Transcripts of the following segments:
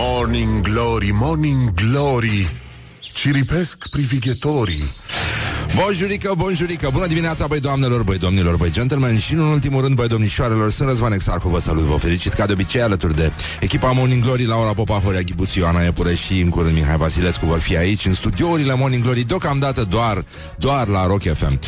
Morning Glory, Morning Glory. Ciripesc privighetorii Bonjurică, bonjurică, bună dimineața, băi doamnelor, băi domnilor, băi gentlemen. Și în ultimul rând, băi domnișoarelor, sunt Răzvan Exarcu, vă salut, vă felicit. Ca de obicei alături de echipa Morning Glory, Laura Popa, Horea Ghibuțiu, Ana Epure și în curând Mihai Vasilescu vor fi aici în studiourile Morning Glory, deocamdată doar, doar la Rock FM.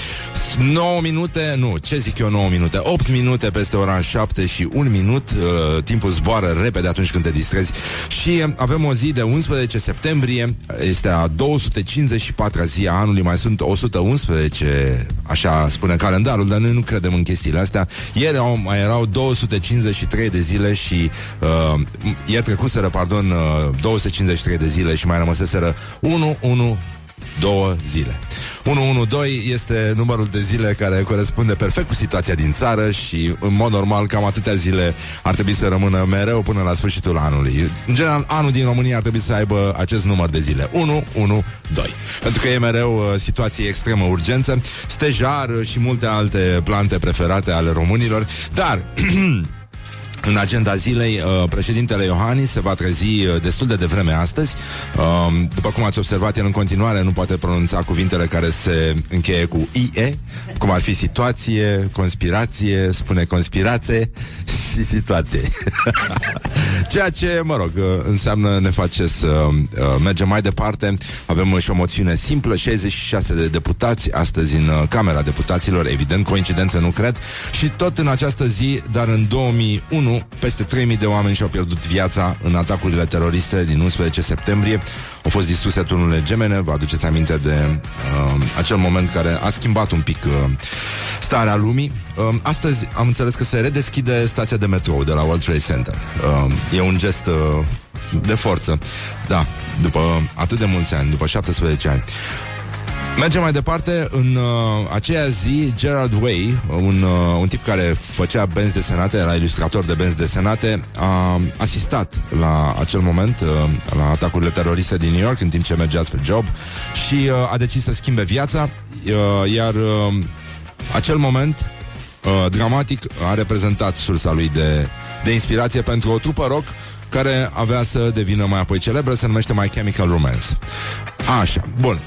9 minute, nu, ce zic eu 9 minute, 8 minute peste ora 7 și 1 minut, uh, timpul zboară repede atunci când te distrezi. Și avem o zi de 11 septembrie, este a 254 zi a anului, mai sunt 100 111, așa spune calendarul, dar noi nu credem în chestiile astea. Ieri au, mai erau 253 de zile și uh, ieri trecuseră, pardon, uh, 253 de zile și mai rămăseseră 1, 1, două zile. 112 este numărul de zile care corespunde perfect cu situația din țară și, în mod normal, cam atâtea zile ar trebui să rămână mereu până la sfârșitul anului. În general, anul din România ar trebui să aibă acest număr de zile. 112. Pentru că e mereu uh, situație extremă urgență, stejar și multe alte plante preferate ale românilor, dar În agenda zilei, uh, președintele Iohannis se va trezi uh, destul de devreme astăzi. Uh, după cum ați observat, el în continuare nu poate pronunța cuvintele care se încheie cu IE, cum ar fi situație, conspirație, spune conspirație și situație. Ceea ce, mă rog, uh, înseamnă ne face să uh, mergem mai departe. Avem și o moțiune simplă, 66 de deputați astăzi în uh, Camera Deputaților, evident, coincidență nu cred, și tot în această zi, dar în 2001 2001, peste 3000 de oameni și-au pierdut viața în atacurile teroriste din 11 septembrie. Au fost distruse turnurile gemene, vă aduceți aminte de uh, acel moment care a schimbat un pic uh, starea lumii. Uh, astăzi am înțeles că se redeschide stația de metrou de la World Trade Center. Uh, e un gest uh, de forță. Da, după atât de mulți ani, după 17 ani. Mergem mai departe. În uh, aceea zi, Gerard Way, un, uh, un tip care făcea benzi desenate, era ilustrator de benzi desenate, a asistat la acel moment, uh, la atacurile teroriste din New York, în timp ce mergea spre job și uh, a decis să schimbe viața, uh, iar uh, acel moment uh, dramatic a reprezentat sursa lui de, de inspirație pentru o trupă rock care avea să devină mai apoi celebră, se numește My Chemical Romance. Așa, bun.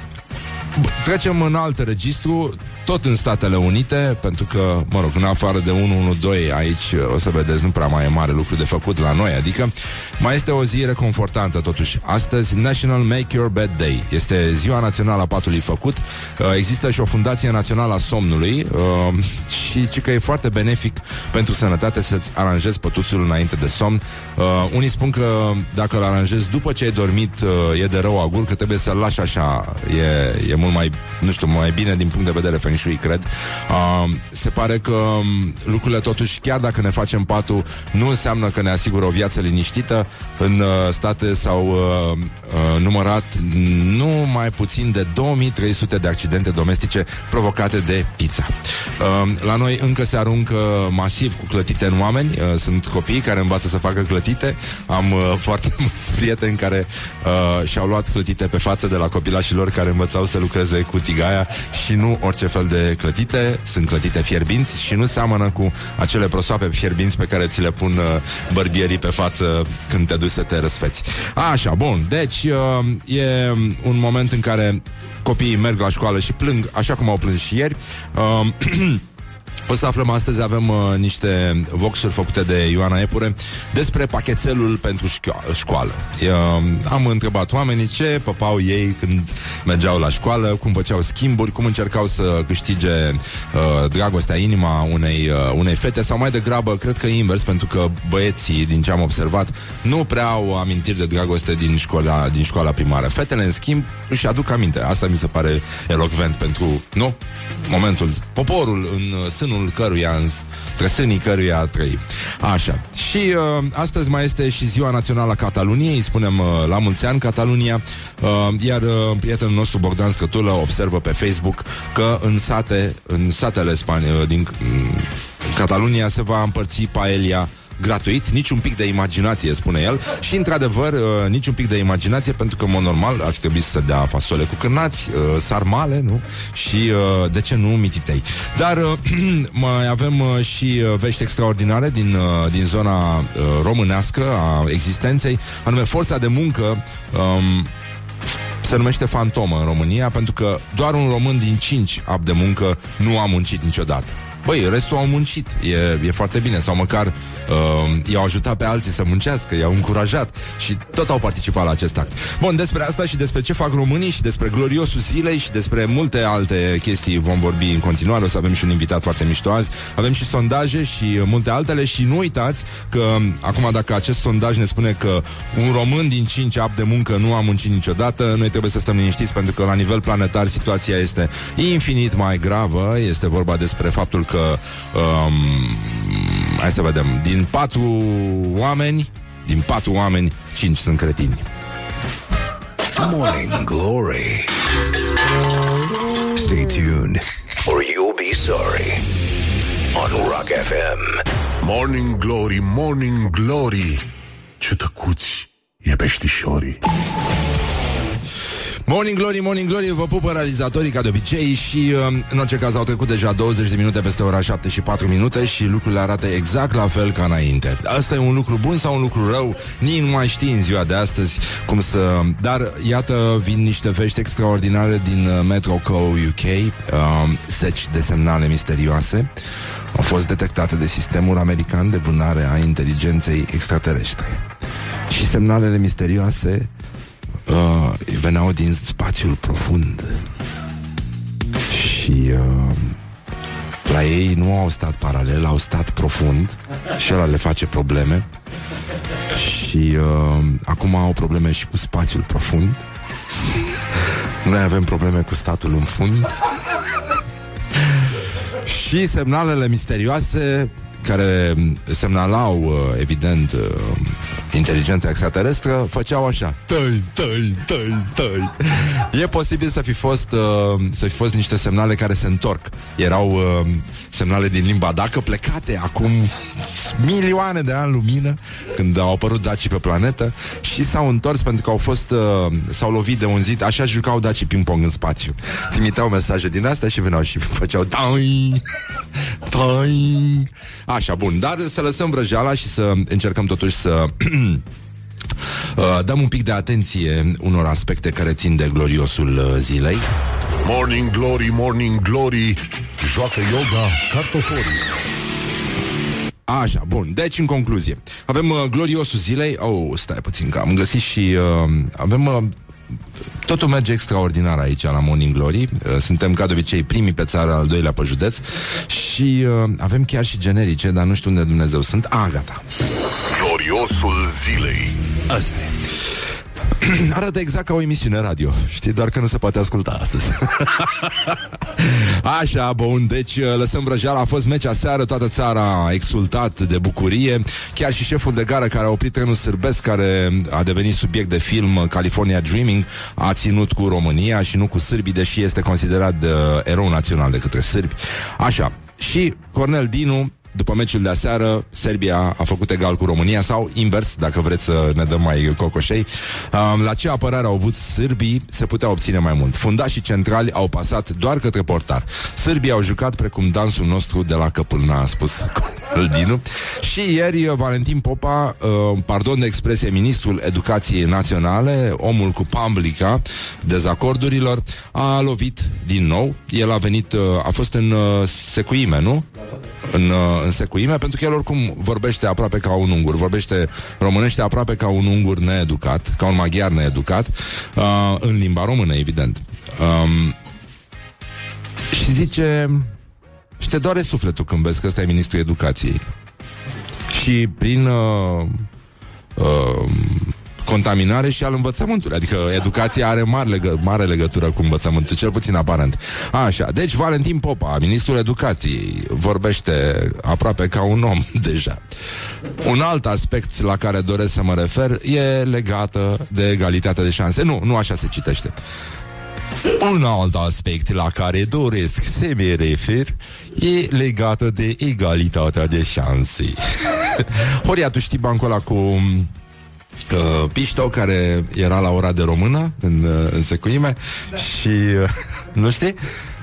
Trecem în alt registru tot în Statele Unite, pentru că, mă rog, în afară de 112 aici, o să vedeți, nu prea mai e mare lucru de făcut la noi, adică mai este o zi reconfortantă totuși. Astăzi, National Make Your Bed Day. Este ziua națională a patului făcut. Uh, există și o fundație națională a somnului uh, și ci că e foarte benefic pentru sănătate să-ți aranjezi pătuțul înainte de somn. Uh, unii spun că dacă îl aranjezi după ce ai dormit, e de rău agur, că trebuie să-l lași așa. E, e mult mai, nu știu, mai bine din punct de vedere feng shui, cred. Uh, se pare că um, lucrurile totuși, chiar dacă ne facem patul, nu înseamnă că ne asigură o viață liniștită. În uh, state s-au uh, uh, numărat nu mai puțin de 2300 de accidente domestice provocate de pizza. Uh, la noi încă se aruncă masiv cu clătite în oameni. Uh, sunt copii care învață să facă clătite. Am uh, foarte mulți prieteni care uh, și-au luat clătite pe față de la copilașilor care învățau să lucreze cu tigaia și nu orice fel de clătite. Sunt clătite fierbinți și nu seamănă cu acele prosoape fierbinți pe care ți le pun uh, bărbierii pe față când te duci să te răsfeți. Așa, bun. Deci uh, e un moment în care copiii merg la școală și plâng, așa cum au plâns și ieri. Uh, O să aflăm astăzi, avem uh, niște voxuri făcute de Ioana Epure despre pachetelul pentru șco- școală. Uh, am întrebat oamenii ce păpau ei când mergeau la școală, cum făceau schimburi, cum încercau să câștige uh, dragostea, inima unei, uh, unei fete sau mai degrabă, cred că invers, pentru că băieții, din ce am observat, nu prea au amintiri de dragoste din școala, din școala primară. Fetele, în schimb, își aduc aminte. Asta mi se pare elocvent pentru, nu? Momentul, poporul în uh, sânul sânul căruia, în trăsânii căruia trăi. Așa. Și uh, astăzi mai este și ziua națională a Cataluniei, spunem uh, la mulți ani Catalunia, uh, iar uh, prietenul nostru Bogdan Scătulă observă pe Facebook că în sate, în satele Spaniei, uh, din uh, Catalunia se va împărți paelia gratuit, nici un pic de imaginație, spune el, și într-adevăr, uh, nici un pic de imaginație, pentru că, în mod normal, ar trebui să dea fasole cu cârnați, uh, sarmale, nu? Și, uh, de ce nu, mititei. Dar uh, mai avem uh, și uh, vești extraordinare din, uh, din zona uh, românească a existenței, anume forța de muncă um, se numește fantomă în România pentru că doar un român din cinci ap de muncă nu a muncit niciodată. Băi, restul au muncit, e, e foarte bine. Sau măcar uh, i-au ajutat pe alții să muncească I-au încurajat Și tot au participat la acest act. Bun, despre asta și despre ce fac românii Și despre gloriosul zilei Și despre multe alte chestii vom vorbi în continuare. O să avem și un invitat foarte mișto azi. Avem și sondaje și multe altele Și nu uitați că acum dacă acest sondaj ne spune că Un român din 5 ap de muncă nu a muncit niciodată Noi trebuie să stăm liniștiți Pentru că la nivel planetar situația este infinit mai gravă. Este vorba despre faptul că că um, hai să vedem, din patru oameni, din patru oameni, cinci sunt cretini. Morning Glory. Stay tuned or you'll be sorry on Rock FM. Morning Glory, Morning Glory Ce tăcuți e peștișorii Morning Glory, Morning Glory, vă pupă realizatorii ca de obicei și uh, în orice caz au trecut deja 20 de minute peste ora 7 și 4 minute și lucrurile arată exact la fel ca înainte. Asta e un lucru bun sau un lucru rău? Nici nu mai știi în ziua de astăzi cum să... Dar iată vin niște vești extraordinare din uh, Metro Co. UK, uh, zeci de semnale misterioase au fost detectate de sistemul american de vânare a inteligenței extraterestre. Și semnalele misterioase uh, veneau din spațiul profund. Și uh, la ei nu au stat paralel, au stat profund și ăla le face probleme. Și uh, acum au probleme și cu spațiul profund. Noi avem probleme cu statul în fund. și semnalele misterioase care semnalau, uh, evident, uh, inteligența extraterestră, făceau așa. Tăi, tăi, tăi, tăi. E posibil să fi fost, uh, să fi fost niște semnale care se întorc. Erau uh, semnale din limba dacă plecate acum milioane de ani lumină, când au apărut dacii pe planetă și s-au întors pentru că au fost, uh, s-au lovit de un zid, așa jucau dacii ping-pong în spațiu. Trimiteau mesaje din astea și veneau și făceau tai, tai. Așa, bun, dar să lăsăm vrăjeala și să încercăm totuși să Uh, dăm un pic de atenție unor aspecte care țin de gloriosul uh, zilei. Morning Glory, Morning Glory Joacă yoga cartoforii. Așa, bun. Deci, în concluzie, avem uh, gloriosul zilei. Oh, stai puțin, că am găsit și... Uh, avem... Uh, Totul merge extraordinar aici la Morning Glory. Uh, Suntem ca de obicei primii pe țară Al doilea pe județ. Și uh, avem chiar și generice Dar nu știu unde Dumnezeu sunt. Ah, gata. Gloriosul zilei. Asta e Arată exact ca o emisiune radio. Știi, doar că nu se poate asculta astăzi. Așa, bun, deci uh, lăsăm vrăjeala. A fost mecea seară, toată țara a exultat de bucurie. Chiar și șeful de gară care a oprit trenul sârbesc Care a devenit subiect de film uh, California Dreaming A ținut cu România și nu cu sârbii Deși este considerat de uh, erou național de către sârbi. Așa, și Cornel Dinu după meciul de aseară, Serbia a făcut egal cu România sau invers, dacă vreți să ne dăm mai cocoșei. La ce apărare au avut sârbii, se putea obține mai mult. Fundașii centrali au pasat doar către portar. Sârbii au jucat precum dansul nostru de la Căpâlna, a spus Dinu. Și ieri Valentin Popa, uh, pardon de expresie, ministrul educației naționale, omul cu pamblica dezacordurilor, a lovit din nou. El a venit, uh, a fost în uh, secuime, nu? În, în secuime, pentru că el oricum vorbește aproape ca un ungur, vorbește românește aproape ca un ungur needucat, ca un maghiar needucat, uh, în limba română, evident. Um, și zice, și te doare sufletul când vezi că ăsta e ministrul educației. Și prin uh, uh, contaminare și al învățământului. Adică educația are mare, legă, mare legătură cu învățământul, cel puțin aparent. Așa, deci Valentin Popa, ministrul educației, vorbește aproape ca un om deja. Un alt aspect la care doresc să mă refer e legată de egalitatea de șanse. Nu, nu așa se citește. Un alt aspect la care doresc să mă refer e legată de egalitatea de șanse. Horia, tu știi bancul ăla cu uh, Pișto, care era la ora de română în, uh, în secuime da. și, uh, nu știi?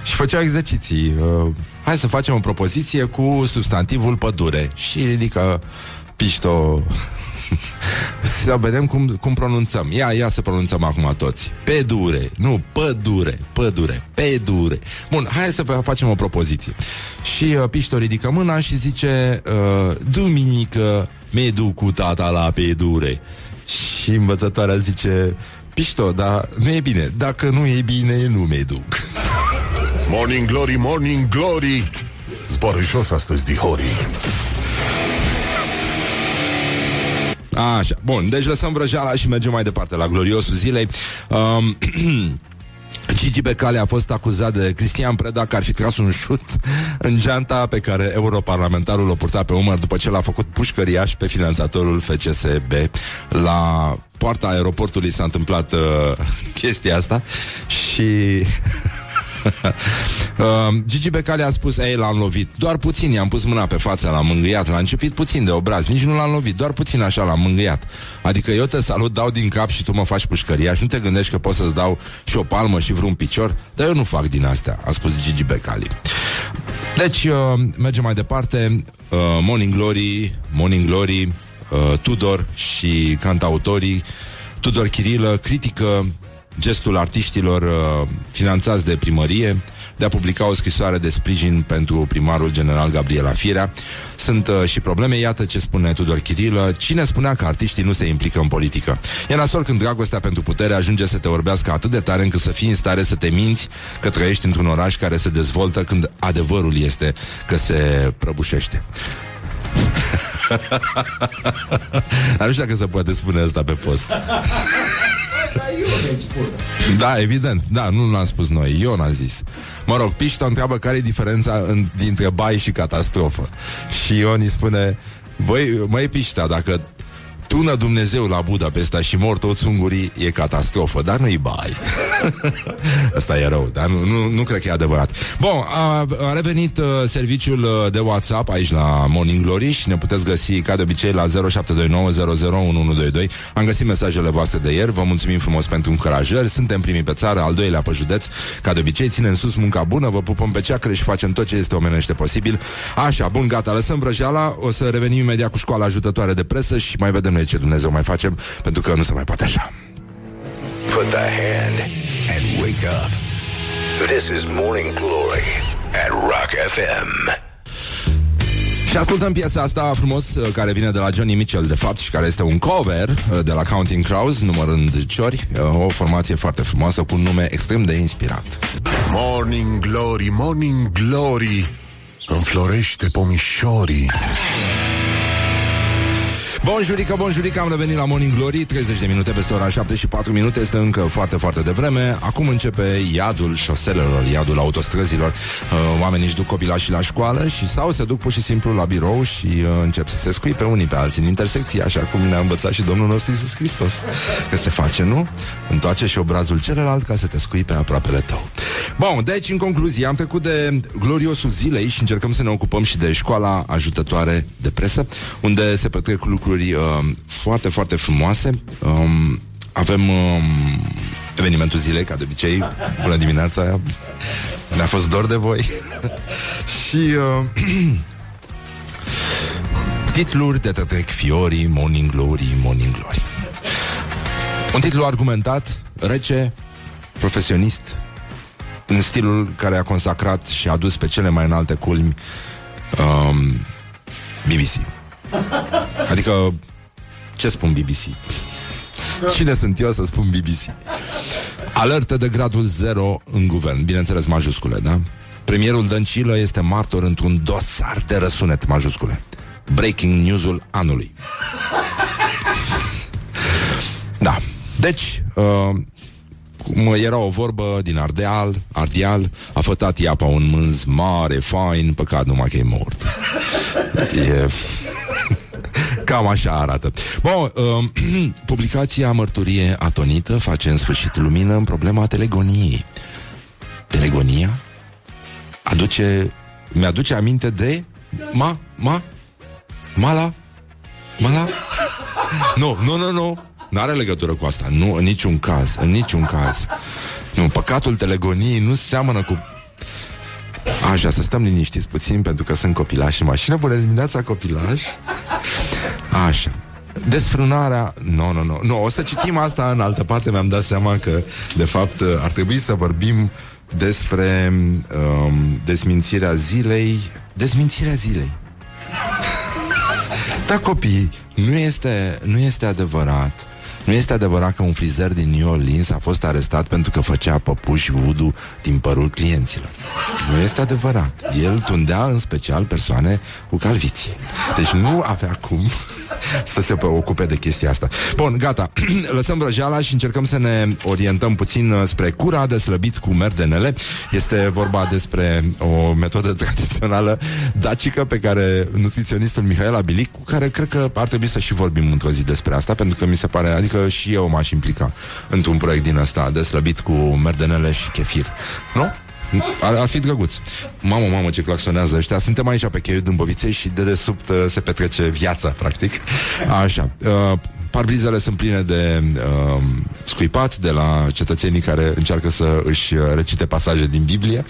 Și făcea exerciții. Uh, hai să facem o propoziție cu substantivul pădure. Și ridică Pișto. Să vedem cum, cum pronunțăm. Ia, ia să pronunțăm acum toți. Pedure, nu, pădure, pădure. Pedure. Bun, hai să facem o propoziție. Și uh, Pișto ridică mâna și zice uh, Duminică me duc cu tata la pedure Și învățătoarea zice Pișto, dar nu e bine. Dacă nu e bine, nu me duc. Morning Glory, Morning Glory. Zboară jos astăzi, dihorii Așa, bun, deci lăsăm vrăjeala și mergem mai departe la gloriosul zilei. Um, Gigi Becali a fost acuzat de Cristian Preda că ar fi tras un șut în geanta pe care europarlamentarul o purta pe umăr după ce l-a făcut pușcăriaș pe finanțatorul FCSB. La poarta aeroportului s-a întâmplat uh, chestia asta și uh, Gigi Becali a spus, ei, l-am lovit. Doar puțin, i-am pus mâna pe față, l-am mângâiat, l-a început puțin de obraz, nici nu l-am lovit, doar puțin așa l-am mângâiat. Adică eu te salut, dau din cap și tu mă faci pușcăria și nu te gândești că poți să-ți dau și o palmă și vreun picior, dar eu nu fac din astea, a spus Gigi Becali. Deci, uh, mergem mai departe. Uh, Morning Glory, Morning Glory, uh, Tudor și cantautorii Tudor Chirilă critică gestul artiștilor uh, finanțați de primărie de a publica o scrisoare de sprijin pentru primarul general Gabriela Firea. Sunt uh, și probleme, iată ce spune Tudor Chirilă. Cine spunea că artiștii nu se implică în politică? E nasol când dragostea pentru putere ajunge să te orbească atât de tare încât să fii în stare să te minți că trăiești într-un oraș care se dezvoltă când adevărul este că se prăbușește. Dar nu știu dacă se poate spune asta pe post. Da, evident. Da, nu l-am spus noi. Eu n-am zis. Mă rog, Pișto întreabă care e diferența în, dintre bai și catastrofă. Și Ion îi spune, Băi, măi Piștea, dacă tună Dumnezeu la Budapesta și mor toți ungurii, e catastrofă, dar nu-i bai. Asta e rău, dar nu, nu, nu cred că e adevărat. Bun, a, a revenit uh, serviciul uh, de WhatsApp aici la Morning Glory și ne puteți găsi ca de obicei la 0729001122. Am găsit mesajele voastre de ieri, vă mulțumim frumos pentru încurajări, suntem primii pe țară, al doilea pe județ, ca de obicei, ținem sus munca bună, vă pupăm pe ceacră și facem tot ce este omenește posibil. Așa, bun, gata, lăsăm vrăjeala, o să revenim imediat cu școala ajutătoare de presă și mai vedem noi ce Dumnezeu mai facem, pentru că nu se mai poate așa. Put the hand and wake up. This is Morning Glory at Rock FM. Și ascultăm piesa asta frumos uh, Care vine de la Johnny Mitchell de fapt Și care este un cover uh, de la Counting Crows Numărând ciori uh, O formație foarte frumoasă Cu un nume extrem de inspirat Morning Glory, Morning Glory Înflorește pomișorii Bonjurică, bonjurică, am revenit la Morning Glory 30 de minute peste ora 7 și 4 minute Este încă foarte, foarte devreme. Acum începe iadul șoselelor Iadul autostrăzilor. Uh, Oamenii își duc copilașii la școală și Sau se duc pur și simplu la birou Și uh, încep să se scui pe unii pe alții în intersecție Așa cum ne-a învățat și Domnul nostru Iisus Hristos Că se face, nu? Întoarce și obrazul celălalt Ca să te scui pe aproapele tău. Bun, deci în concluzie Am trecut de gloriosul zilei Și încercăm să ne ocupăm și de școala ajutătoare de presă Unde se petrec lucruri lucruri uh, foarte, foarte frumoase. Um, avem um, evenimentul zilei, ca de obicei. Bună dimineața! Ne-a fost dor de voi. și... Uh, titluri de trec fiorii, Morning Glory, Morning Glory. Un titlu argumentat, rece, profesionist, în stilul care a consacrat și a dus pe cele mai înalte culmi um, BBC. Adică, ce spun BBC? Cine sunt eu să spun BBC? Alertă de gradul 0 în guvern, bineînțeles majuscule, da? Premierul Dăncilă este martor într-un dosar de răsunet majuscule. Breaking news-ul anului. Da. Deci, uh, cum era o vorbă din Ardeal, Ardeal, a fătat iapa un mânz mare, fain, păcat numai că e mort. E... Cam așa arată. Bun, uh, publicația Mărturie Atonită face în sfârșit lumină în problema telegoniei. Telegonia aduce, mi-aduce aminte de ma, ma, mala, Mă la... Nu, nu, nu, nu. N-are legătură cu asta. Nu, în niciun caz. În niciun caz. Nu, păcatul telegoniei nu seamănă cu Așa, să stăm liniștiți puțin pentru că sunt copilași în mașină. Bună dimineața, copilași! Așa. Desfrânarea... Nu, no, nu, no, nu. No. Nu, o să citim asta în altă parte. Mi-am dat seama că, de fapt, ar trebui să vorbim despre um, desmințirea zilei. Desmințirea zilei. Da, copii, nu este, nu este adevărat nu este adevărat că un frizer din New Orleans a fost arestat pentru că făcea păpuși voodoo din părul clienților. Nu este adevărat. El tundea în special persoane cu calviție. Deci nu avea cum să se ocupe de chestia asta. Bun, gata. Lăsăm vrăjeala și încercăm să ne orientăm puțin uh, spre cura de slăbit cu merdenele. Este vorba despre o metodă tradițională dacică pe care nutriționistul Mihaela Bilic, cu care cred că ar trebui să și vorbim într-o zi despre asta, pentru că mi se pare, adică că și eu m-aș implica într-un proiect din ăsta de slăbit cu merdenele și chefir. Nu? Ar, ar fi drăguț. Mamă, mamă, ce claxonează ăștia. Suntem aici pe cheiul Dâmboviței și de desubt uh, se petrece viața, practic. Așa. Uh, Parbrizele sunt pline de uh, scuipat de la cetățenii care încearcă să își recite pasaje din Biblie.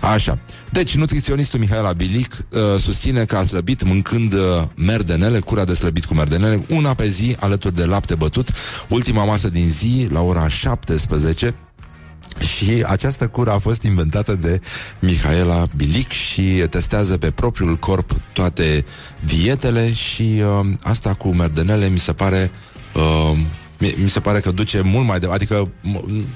Așa. Deci, nutriționistul Mihail Abilic uh, susține că a slăbit mâncând uh, merdenele, cura de slăbit cu merdenele, una pe zi alături de lapte bătut, ultima masă din zi la ora 17, și această cură a fost inventată de Mihaela Bilic și testează pe propriul corp toate dietele și uh, asta cu merdenele mi se pare uh, mi, mi se pare că duce mult mai de... Adică,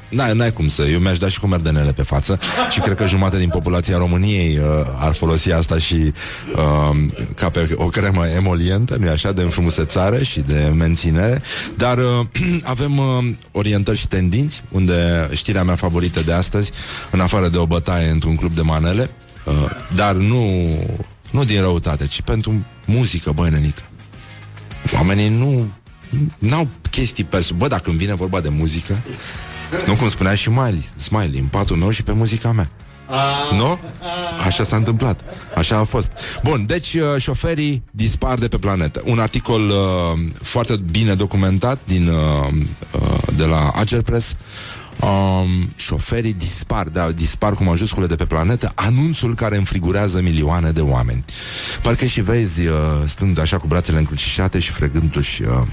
n-ai, n-ai cum să... Eu mi-aș da și cu merdenele pe față și cred că jumătate din populația României uh, ar folosi asta și uh, ca pe o cremă emolientă, nu așa, de înfrumusețare și de menținere. Dar uh, avem uh, orientări și tendinți, unde știrea mea favorită de astăzi, în afară de o bătaie într-un club de manele, uh, dar nu, nu din răutate, ci pentru muzică, băi, nenică. Oamenii nu n-au chestii perso... Bă, dacă îmi vine vorba de muzică, nu cum spunea și Smiley, Smiley, în patul meu și pe muzica mea. Nu? Așa s-a întâmplat. Așa a fost. Bun, deci uh, șoferii dispar de pe planetă. Un articol uh, foarte bine documentat din, uh, uh, de la Agerpress um, șoferii dispar, da, dispar cu majuscule de pe planetă, anunțul care înfrigurează milioane de oameni. Parcă și vezi, uh, stând așa cu brațele încrucișate și fregându-și uh,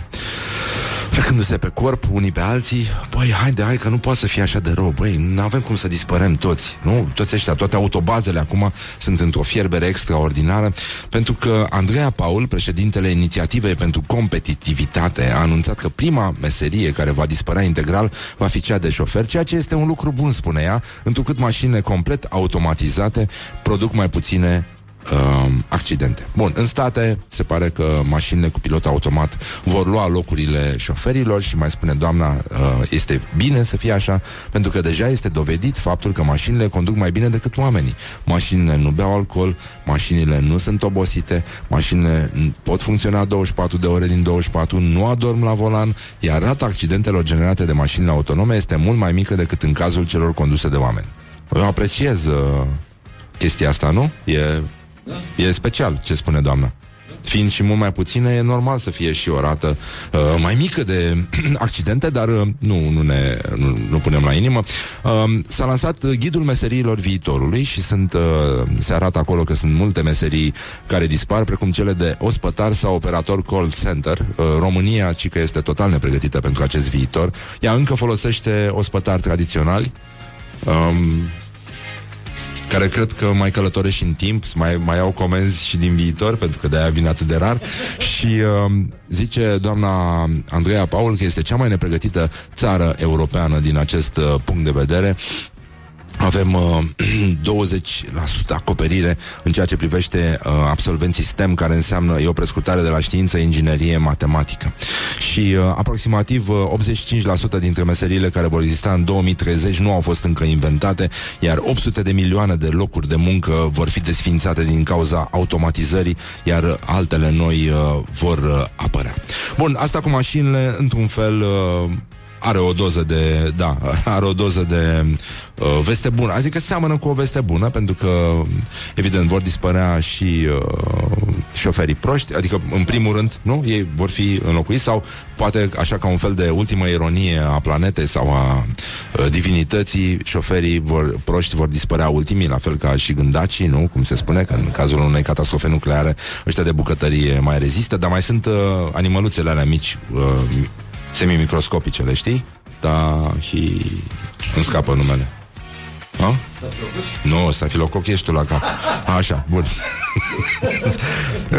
frecându-se pe corp unii pe alții, băi, haide, hai că nu poate să fie așa de rău, băi, nu avem cum să dispărem toți, nu? Toți ăștia, toate autobazele acum sunt într-o fierbere extraordinară, pentru că Andreea Paul, președintele Inițiativei pentru Competitivitate, a anunțat că prima meserie care va dispărea integral va fi cea de șofer, ceea ce este un lucru bun, spune ea, întrucât mașinile complet automatizate produc mai puține uh, accidente. Bun, în state se pare că mașinile cu pilot automat vor lua locurile șoferilor și mai spune doamna, uh, este bine să fie așa, pentru că deja este dovedit faptul că mașinile conduc mai bine decât oamenii. Mașinile nu beau alcool, mașinile nu sunt obosite, mașinile pot funcționa 24 de ore din 24, nu adorm la volan, iar rata accidentelor generate de mașinile autonome este mult mai mică decât în cazul celor conduse de oameni. Eu apreciez uh, chestia asta, nu? E E special ce spune doamna. Fiind și mult mai puține, e normal să fie și o rată uh, mai mică de accidente, dar uh, nu, nu ne nu, nu punem la inimă. Uh, s-a lansat ghidul meseriilor viitorului și sunt, uh, se arată acolo că sunt multe meserii care dispar, precum cele de ospătar sau operator call center. Uh, România, ci că este total nepregătită pentru acest viitor. Ea încă folosește ospătari tradiționali. Um, care cred că mai călătoresc și în timp, mai, mai au comenzi și din viitor, pentru că de-aia vin atât de rar. Și uh, zice doamna Andreea Paul că este cea mai nepregătită țară europeană din acest uh, punct de vedere avem uh, 20% acoperire în ceea ce privește uh, absolvenții STEM, care înseamnă e o prescurtare de la știință, inginerie, matematică. Și uh, aproximativ uh, 85% dintre meseriile care vor exista în 2030 nu au fost încă inventate, iar 800 de milioane de locuri de muncă vor fi desfințate din cauza automatizării, iar altele noi uh, vor uh, apărea. Bun, asta cu mașinile, într-un fel... Uh, are o doză de, da, are o doză de uh, veste bună. Adică seamănă cu o veste bună, pentru că, evident, vor dispărea și uh, șoferii proști, adică în primul rând, nu? Ei vor fi înlocuiți sau poate așa ca un fel de ultimă ironie a planetei sau a uh, divinității, șoferii vor, proști vor dispărea ultimii, la fel ca și gândacii, nu? Cum se spune, că în cazul unei catastrofe nucleare ăștia de bucătărie mai rezistă, dar mai sunt uh, animăluțele alea mici, uh, semi-microscopice, le știi? Da, și... nu scapă numele. Ha? Nu, stafilococ ești tu la cap. Așa, bun.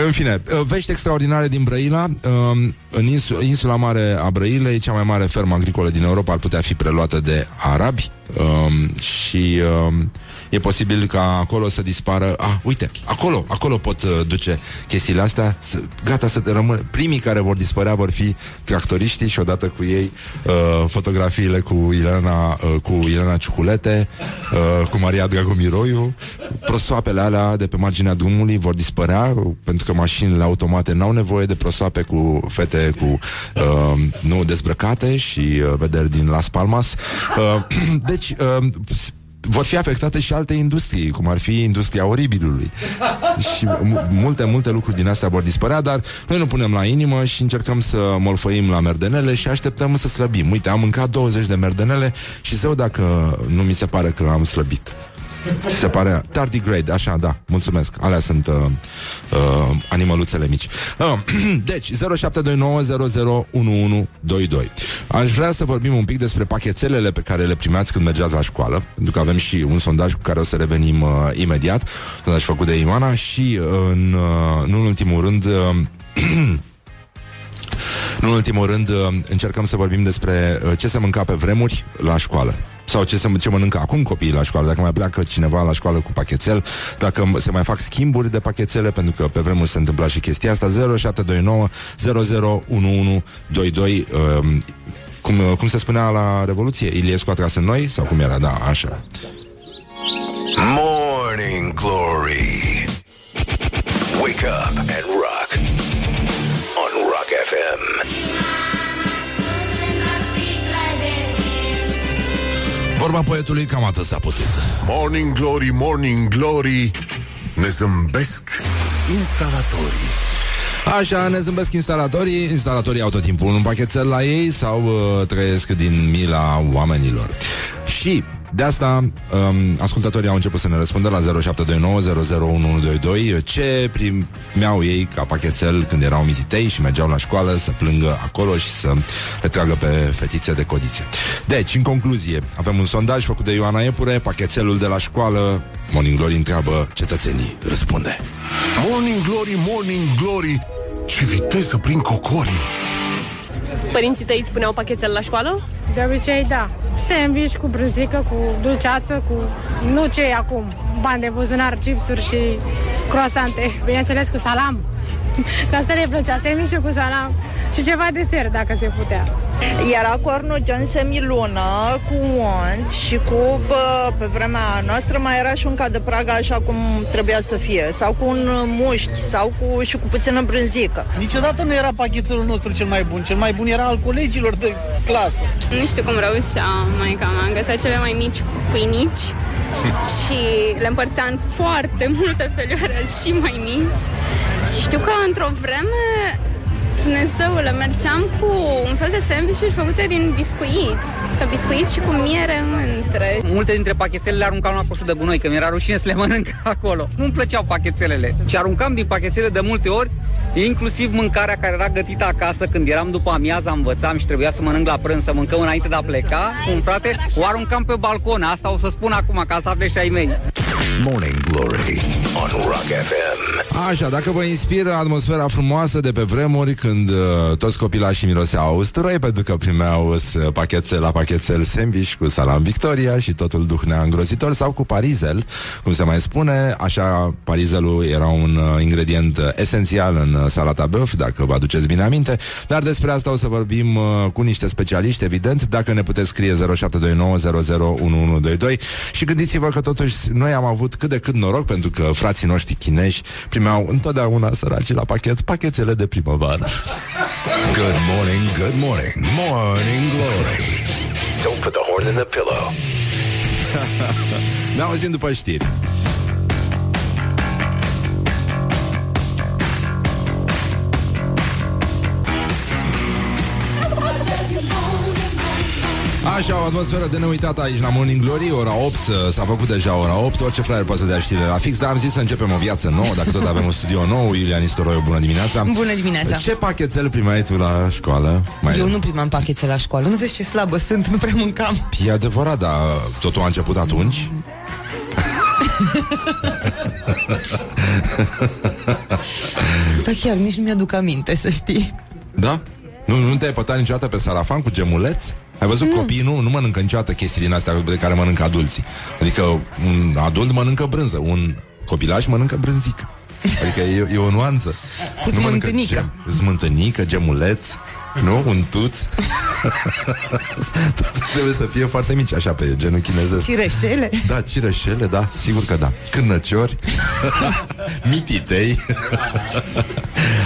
în fine, vești extraordinare din Brăila. Um, în insula mare a Brăilei, cea mai mare fermă agricolă din Europa, ar putea fi preluată de arabi. Um, și um, e posibil ca acolo să dispară... Ah, uite, acolo, acolo pot uh, duce chestiile astea. Să, gata să te rămân. Primii care vor dispărea vor fi tractoriștii și odată cu ei uh, fotografiile cu Ilena, uh, cu Ilena Ciuculete, uh, cu Maria Dragomiroiu. Prosoapele alea de pe marginea drumului vor dispărea pentru că mașinile automate n-au nevoie de prosoape cu fete cu uh, nu dezbrăcate și uh, vederi din Las Palmas. Uh, deci, uh, vor fi afectate și alte industrii, cum ar fi industria oribilului. și multe, multe lucruri din astea vor dispărea, dar noi nu punem la inimă și încercăm să molfăim la merdenele și așteptăm să slăbim. Uite, am mâncat 20 de merdenele și zău dacă nu mi se pare că am slăbit. Se pare tardigrade, așa, da, mulțumesc. Alea sunt uh, uh, animăluțele mici. Uh, deci, 0729001122. Aș vrea să vorbim un pic despre pachetelele pe care le primeați când mergeați la școală, pentru că avem și un sondaj cu care o să revenim uh, imediat, sondaj făcut de Ioana și, uh, în, uh, nu în ultimul rând, uh, în ultimul rând, uh, încercăm să vorbim despre uh, ce se mânca pe vremuri la școală sau ce, se, ce mănâncă acum copiii la școală, dacă mai pleacă cineva la școală cu pachetel, dacă se mai fac schimburi de pachetele, pentru că pe vremuri se întâmpla și chestia asta, 0729 001122 um, cum, cum se spunea la Revoluție? Iliescu a tras în noi? Sau cum era? Da, așa. Morning Glory Wake up and rock Vorba poetului cam atât s-a putut. Morning Glory, Morning Glory, ne zâmbesc instalatorii. Așa, ne zâmbesc instalatorii Instalatorii au tot timpul un pachetel la ei Sau uh, trăiesc din mila oamenilor Și de asta, um, ascultătorii au început să ne răspundă la 0729001122 ce primeau ei ca pachetel când erau mititei și mergeau la școală să plângă acolo și să le tragă pe fetițe de codițe. Deci, în concluzie, avem un sondaj făcut de Ioana Epure, pachetelul de la școală, Morning Glory întreabă, cetățenii răspunde. Morning Glory, Morning Glory, ce viteză prin cocorii! Părinții tăi îți spuneau pachetel la școală? De obicei, da. Sandwich cu brânzică, cu dulceață, cu... Nu ce e acum. Bani de buzunar, chipsuri și croasante. Bineînțeles cu salam. Că asta le plăcea, sandwich cu salam și ceva desert, dacă se putea. Era cornugen semilună cu unt și cu, bă, pe vremea noastră mai era și un ca de praga așa cum trebuia să fie. Sau cu un mușchi, sau cu, și cu puțină brânzică. Niciodată nu era pachetelul nostru cel mai bun. Cel mai bun era al colegilor de clasă. Nu știu cum reușea maica mea. Găsea cele mai mici pâinici și le împărțea în foarte multe felioare și mai mici. Și știu că într-o vreme Dumnezeule, mergeam cu un fel de sandvișuri făcute din biscuiți. Că biscuiți și cu miere între. Multe dintre pachetele le aruncam la coșul de gunoi, că mi-era rușine să le mănânc acolo. Nu-mi plăceau pachetelele. Și aruncam din pachetele de multe ori inclusiv mâncarea care era gătită acasă când eram după amiaza, învățam și trebuia să mănânc la prânz, să mâncăm înainte de a pleca cu un frate, o aruncam pe balcon. Asta o să spun acum, ca să afle și ai mei. Morning Glory on Rock FM. Așa, dacă vă inspiră atmosfera frumoasă de pe vremuri când uh, toți copilașii miroseau usturoi pentru că primeau uh, pachetel la pachetel sandwich cu salam Victoria și totul duhnea îngrozitor sau cu parizel, cum se mai spune, așa parizelul era un uh, ingredient uh, esențial în uh, salata băf, dacă vă aduceți bine aminte, dar despre asta o să vorbim uh, cu niște specialiști, evident, dacă ne puteți scrie 0729001122 și gândiți-vă că totuși noi am avut cât de cât noroc pentru că frații noștri chinești primeau întotdeauna săracii la pachet pachetele de primăvară. Good morning, good morning, morning glory. Don't put the horn in the pillow. ne auzim după știri. Așa, o atmosferă de neuitat aici la Morning Glory Ora 8, uh, s-a făcut deja ora 8 Orice fraier poate să dea știrile la fix Dar am zis să începem o viață nouă Dacă tot avem un studio nou Iulian Istoroiu, bună dimineața Bună dimineața. Ce pachetel primeai tu la școală? Mai Eu nu primam pachete la școală. Nu vezi ce slabă sunt, nu prea mâncam. E adevărat, dar totul a început atunci Dar chiar nici nu mi-aduc aminte, să știi. Da? Nu, nu te-ai pătat niciodată pe salafan cu gemuleț? Ai văzut nu. copiii nu, nu mănâncă niciodată chestii din astea de care mănâncă adulții. Adică un adult mănâncă brânză, un copilaj mănâncă brânzică. Adică e, e o nuanță. Cu Nu mănâncă smântânică. gem- Smântânică, gemuleț, nu? Un tuț. Trebuie să fie foarte mici, așa, pe genul chinezesc. Cireșele. Da, cireșele, da, sigur că da. Cârnăciori, mititei.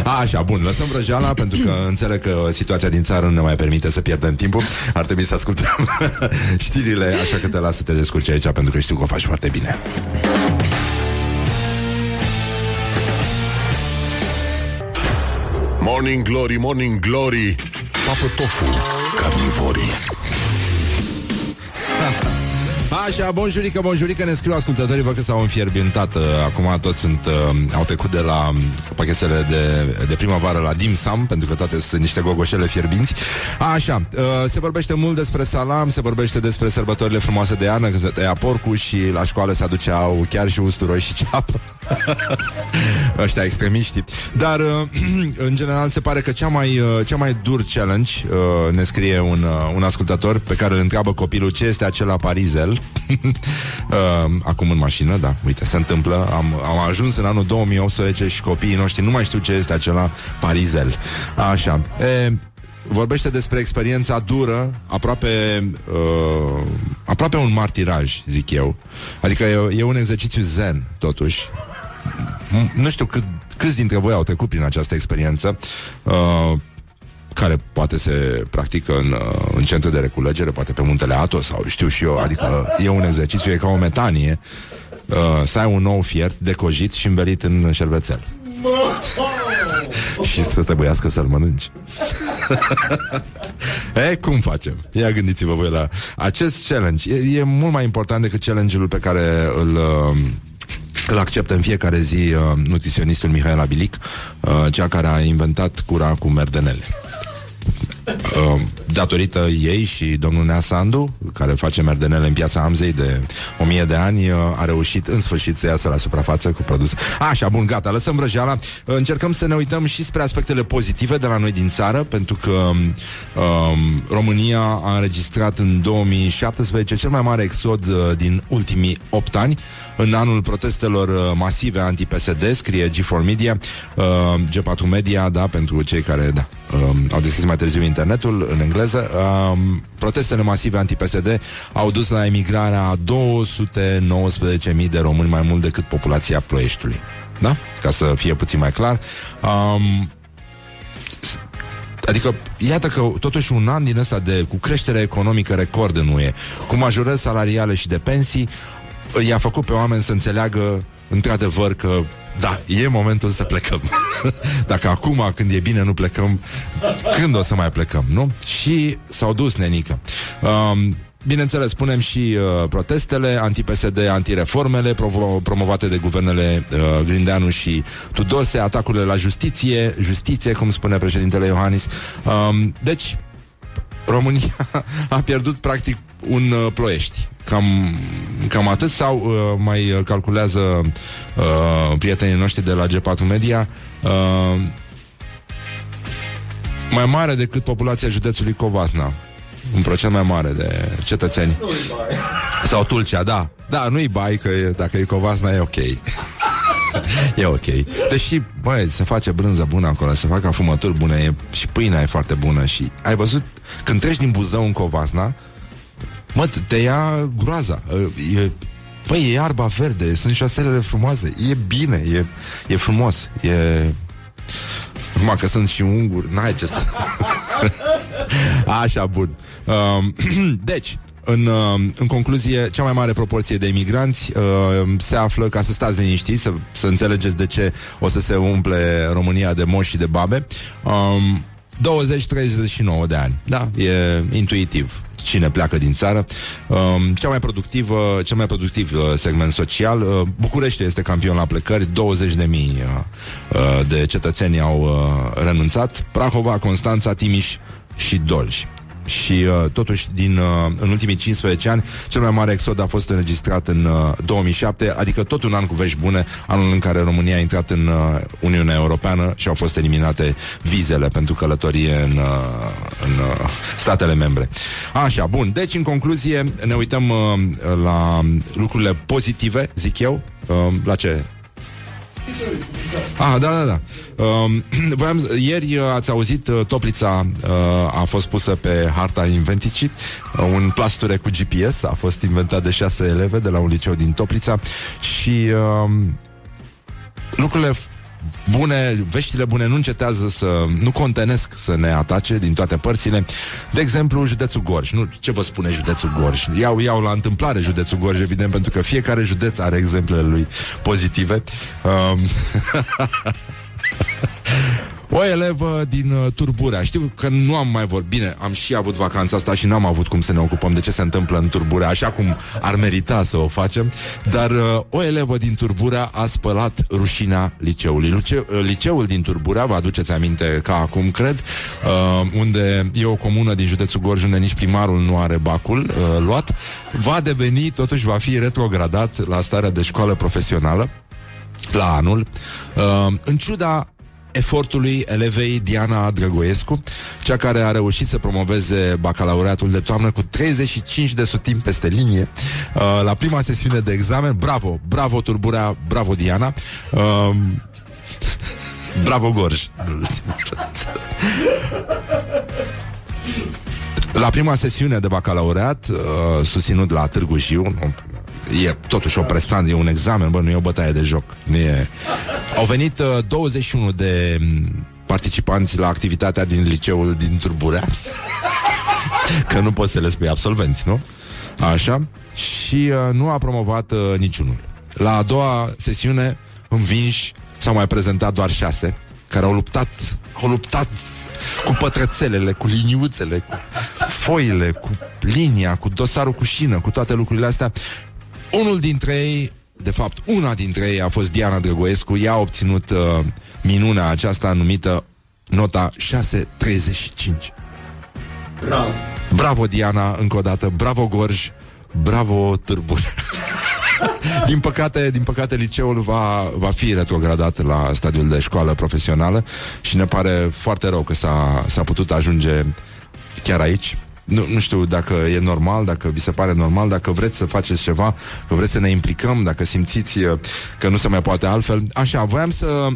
A, așa, bun, lăsăm vrăjeala pentru că înțeleg că situația din țară nu ne mai permite să pierdem timpul. Ar trebui să ascultăm știrile, așa că te las să te descurci aici pentru că știu că o faci foarte bine. Morning Glory, Morning Glory Papă tofu, carnivorii Așa, bonjurică, bonjurică, ne scriu ascultătorii, văd că s-au înfierbintat. uh, Acum toți sunt, uh, au trecut de la um, pachetele de, de primăvară la dim sum, pentru că toate sunt niște gogoșele fierbinți. Așa, uh, se vorbește mult despre salam, se vorbește despre sărbătorile frumoase de iarnă, că se tăia porcul și la școală se aduceau chiar și usturoi și ceapă. Ăștia extremiștii. Dar, uh, în general, se pare că cea mai, uh, cea mai dur challenge, uh, ne scrie un, uh, un ascultător pe care îl întreabă copilul ce este acela parizel. uh, acum în mașină, da, uite, se întâmplă. Am, am ajuns în anul 2018 și copiii noștri nu mai știu ce este acela parizel. Așa. E, vorbește despre experiența dură, aproape uh, aproape un martiraj, zic eu. Adică e, e un exercițiu zen, totuși. M- Nu știu cât, câți dintre voi au trecut prin această experiență uh, care poate se practică în, uh, în centre de reculegere, poate pe muntele Atos sau știu și eu, adică e un exercițiu, e ca o metanie uh, să ai un nou fiert decojit și învelit în șervețel. și să trebuiască să-l mănânci. e, cum facem? Ia gândiți-vă voi la acest challenge. E, e mult mai important decât challenge-ul pe care îl... Uh, îl acceptă în fiecare zi uh, nutriționistul Mihaela Bilic, uh, cea care a inventat cura cu merdenele. Uh, datorită ei și domnul Nea Sandu, care face merdenele în piața Amzei de o mie de ani, uh, a reușit în sfârșit să iasă la suprafață cu produse. Așa, bun, gata, lăsăm vrăjeala. Uh, Încercăm să ne uităm și spre aspectele pozitive de la noi din țară, pentru că um, România a înregistrat în 2017 cel mai mare exod uh, din ultimii 8 ani, în anul protestelor uh, masive anti-PSD, scrie G4 Media, uh, G4 Media, da, pentru cei care, da, um, au deschis mai târziu internetul în engleză. Um, protestele masive anti-PSD au dus la emigrarea a 219.000 de români mai mult decât populația Ploieștiului. Da? Ca să fie puțin mai clar. Um, Adică, iată că totuși un an din ăsta de, cu creștere economică record în UE, cu majorări salariale și de pensii, i-a făcut pe oameni să înțeleagă într-adevăr că da, e momentul să plecăm. Dacă acum, când e bine, nu plecăm, când o să mai plecăm, nu? Și s-au dus, nenică. Um, Bineînțeles, spunem și uh, protestele anti-PSD, antireformele provo- promovate de guvernele uh, Grindeanu și Tudose, atacurile la justiție, justiție, cum spune președintele Iohannis. Um, deci, România a pierdut practic un uh, ploiești. Cam, cam atât sau uh, mai uh, calculează uh, prietenii noștri de la G4 Media uh, mai mare decât populația județului Covasna. Un procent mai mare de cetățeni. Sau Tulcea, da. Da, nu-i bai, că e, dacă e Covasna e ok. e ok. Deși, băi, se face brânză bună acolo, se fac afumături bune, e, și pâinea e foarte bună și ai văzut, când treci din Buzău în Covasna, mă, te ia groaza. E, Păi, e iarba verde, sunt șoselele frumoase, e bine, e, e frumos, e... Acum că sunt și unguri, n-ai ce să... Așa, bun. Um, deci, în, uh, în concluzie, cea mai mare proporție de imigranți uh, se află, ca să stați liniștiți, să, să înțelegeți de ce o să se umple România de moși și de babe, um, 20-39 de ani. Da, e intuitiv. Cine pleacă din țară. Um, cea mai productivă, cel mai productiv uh, segment social. Uh, București este campion la plecări, 20 de mii uh, uh, de cetățeni au uh, renunțat. Prahova, Constanța, Timiș și Dolj. Și uh, totuși din uh, în ultimii 15 ani cel mai mare exod a fost înregistrat în uh, 2007, adică tot un an cu vești bune, anul în care România a intrat în uh, Uniunea Europeană și au fost eliminate vizele pentru călătorie în, uh, în uh, statele membre. Așa, bun. Deci, în concluzie, ne uităm uh, la lucrurile pozitive, zic eu. Uh, la ce? Ah, da, da, da. Um, voiam, ieri uh, ați auzit, uh, Toplița uh, a fost pusă pe harta inventicii. Uh, un plasture cu GPS a fost inventat de șase eleve de la un liceu din Toplița și uh, lucrurile f- bune, veștile bune nu încetează să, nu contenesc să ne atace din toate părțile. De exemplu, județul Gorj. Nu, ce vă spune județul Gorj? Iau, iau la întâmplare județul Gorj, evident, pentru că fiecare județ are exemplele lui pozitive. Um, O elevă din uh, Turburea. Știu că nu am mai vorbit. Bine, am și avut vacanța asta și n-am avut cum să ne ocupăm De ce se întâmplă în Turburea Așa cum ar merita să o facem. Dar uh, o elevă din Turburea A spălat rușina liceului. Lice- uh, Liceul din Turburea, vă aduceți aminte Ca acum, cred uh, Unde e o comună din județul Gorj Unde nici primarul nu are bacul uh, luat Va deveni, totuși va fi retrogradat La starea de școală profesională la anul, uh, în ciuda efortului elevei Diana Drăgoescu, cea care a reușit să promoveze bacalaureatul de toamnă cu 35 de sutimi peste linie uh, la prima sesiune de examen. Bravo, bravo Turburea, bravo Diana. Uh, bravo Gorj. La prima sesiune de bacalaureat, uh, susținut la Târgu Jiu, nu, e totuși o prestanță, e un examen, bă, nu e o bătaie de joc. Nu e... Au venit uh, 21 de m, participanți la activitatea din liceul din Turburea. Că nu poți să le spui absolvenți, nu? Așa. Și uh, nu a promovat uh, niciunul. La a doua sesiune, învinși, s-au mai prezentat doar șase, care au luptat, au luptat cu pătrățelele, cu liniuțele, cu foile, cu linia, cu dosarul cu șină, cu toate lucrurile astea. Unul dintre ei, de fapt, una dintre ei a fost Diana Drăgoescu. Ea a obținut uh, minunea aceasta numită nota 635. Bravo. Bravo, Diana, încă o dată. Bravo, Gorj. Bravo, Târbure. din păcate, din păcate, liceul va, va fi retrogradat la stadiul de școală profesională și ne pare foarte rău că s-a, s-a putut ajunge chiar aici. Nu, nu știu dacă e normal, dacă vi se pare normal, dacă vreți să faceți ceva, că vreți să ne implicăm, dacă simțiți uh, că nu se mai poate altfel. Așa, voiam să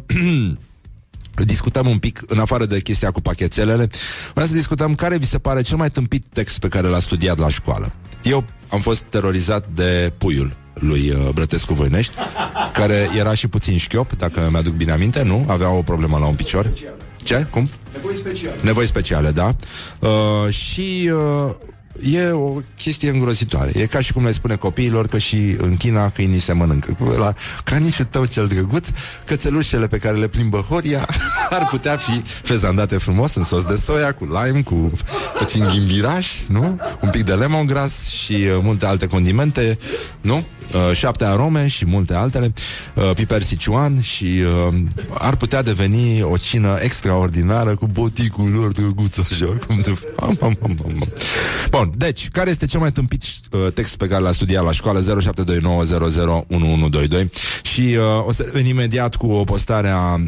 discutăm un pic, în afară de chestia cu pachetelele, vreau să discutăm care vi se pare cel mai tâmpit text pe care l-a studiat la școală. Eu am fost terorizat de puiul lui uh, Brătescu Voinești, care era și puțin șchiop, dacă mi-aduc bine aminte, nu? Avea o problemă la un picior. Ce? Cum? Nevoi speciale. Nevoi speciale, da. Uh, și uh, e o chestie îngrozitoare. E ca și cum le spune copiilor că și în China câinii se mănâncă. La canișul tău cel drăguț, cățelușele pe care le plimbă Horia ar putea fi fezandate frumos în sos de soia, cu lime, cu puțin ghimbiraș, nu? Un pic de lemongrass și uh, multe alte condimente, nu? Uh, șapte arome și multe altele, uh, piper sichuan și uh, ar putea deveni o cină extraordinară cu boticul lor drăguț așa, cum de... Am, am, am, am. Bun, deci, care este cel mai tâmpit uh, text pe care l-a studiat la școală? 0729001122 și uh, o să venim imediat cu o postare a uh,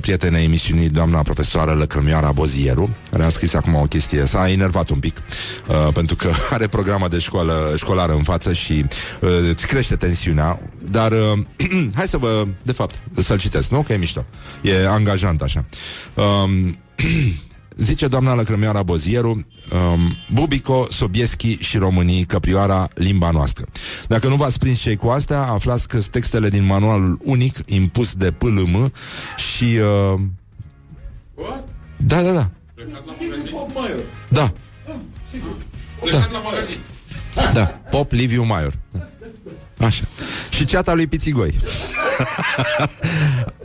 prietenei emisiunii doamna profesoară Lăcrămioara Bozieru, care a scris acum o chestie, s-a enervat un pic uh, pentru că are programa de școală școlară în față și uh, îți crește tensiunea, dar uh, hai să vă, de fapt, să-l citesc, nu? Că e mișto. E angajant așa. Um, Zice doamna Lăcrămioara Bozieru um, Bubico, Sobieschi și românii Căprioara, limba noastră. Dacă nu v-ați prins cei cu astea Aflați că textele din manualul unic Impus de PLM Și uh, Da, da, da. Da. Plecat la magazin. Da, Pop Liviu Maior Așa. Și ceata lui Pițigoi.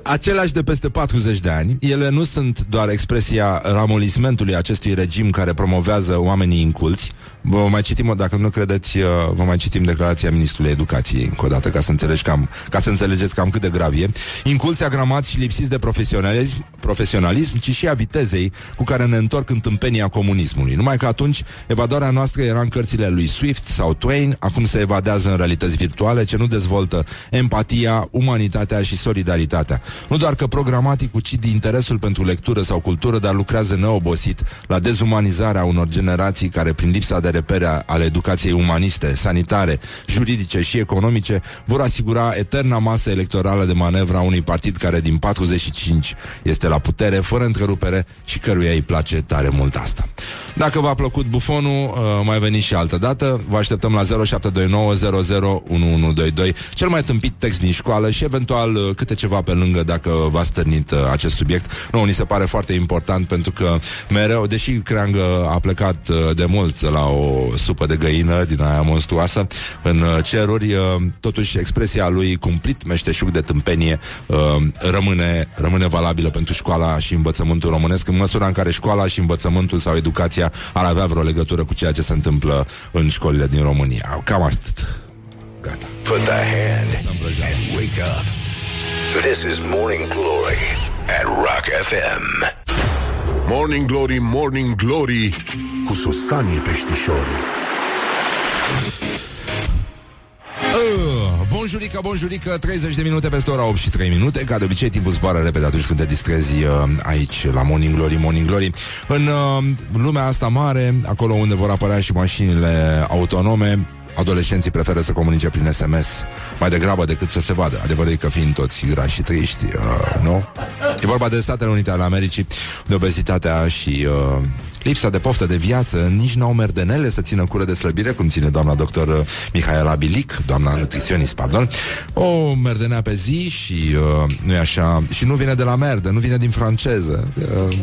aceleași de peste 40 de ani. Ele nu sunt doar expresia ramolismentului acestui regim care promovează oamenii inculți. Vă mai citim, dacă nu credeți, uh, vă mai citim declarația Ministrului Educației încă o dată, ca să, înțelegi cam, ca să înțelegeți cam cât de grav e. Inculți, agramați și lipsiți de profesionalism, profesionalism, ci și a vitezei cu care ne întorc în tâmpenia comunismului. Numai că atunci evadarea noastră era în cărțile lui Swift sau Twain, acum se evadează în realități virtuale ce nu dezvoltă empatia, umanitatea și solidaritatea. Nu doar că programatic ucid interesul pentru lectură sau cultură, dar lucrează neobosit la dezumanizarea unor generații care, prin lipsa de repere ale educației umaniste, sanitare, juridice și economice, vor asigura eterna masă electorală de manevră a unui partid care din 45 este la putere, fără întrerupere și căruia îi place tare mult asta. Dacă v-a plăcut bufonul, uh, mai veniți și altă dată. Vă așteptăm la 0729 cel mai tâmpit text din școală și eventual uh, câte ceva pe lângă dacă v-a stârnit uh, acest subiect. Nu, ni se pare foarte important pentru că mereu, deși Creangă a plecat de mult la o supă de găină din aia monstruoasă în ceruri, totuși expresia lui cumplit meșteșug de tâmpenie rămâne, rămâne valabilă pentru școala și învățământul românesc în măsura în care școala și învățământul sau educația ar avea vreo legătură cu ceea ce se întâmplă în școlile din România. Cam atât. Gata. Put the hand and wake up. This is Morning Glory at Rock FM. Morning Glory, Morning Glory Cu Susanii Peștișorii Uh, Bonjurică, bonjurică, 30 de minute peste ora 8 și 3 minute Ca de obicei timpul zboară repede atunci când te distrezi uh, aici la Morning Glory, Morning Glory În uh, lumea asta mare, acolo unde vor apărea și mașinile autonome Adolescenții preferă să comunice prin SMS mai degrabă decât să se vadă. Adevărul e că fiind toți grași și triști, uh, nu? E vorba de Statele Unite ale Americii, de obezitatea și uh, lipsa de poftă de viață, nici n-au merdenele să țină cură de slăbire, cum ține doamna doctor uh, Mihaela Bilic, doamna nutriționist, pardon. O merdenea pe zi și uh, nu e așa, și nu vine de la merde, nu vine din franceză. Uh,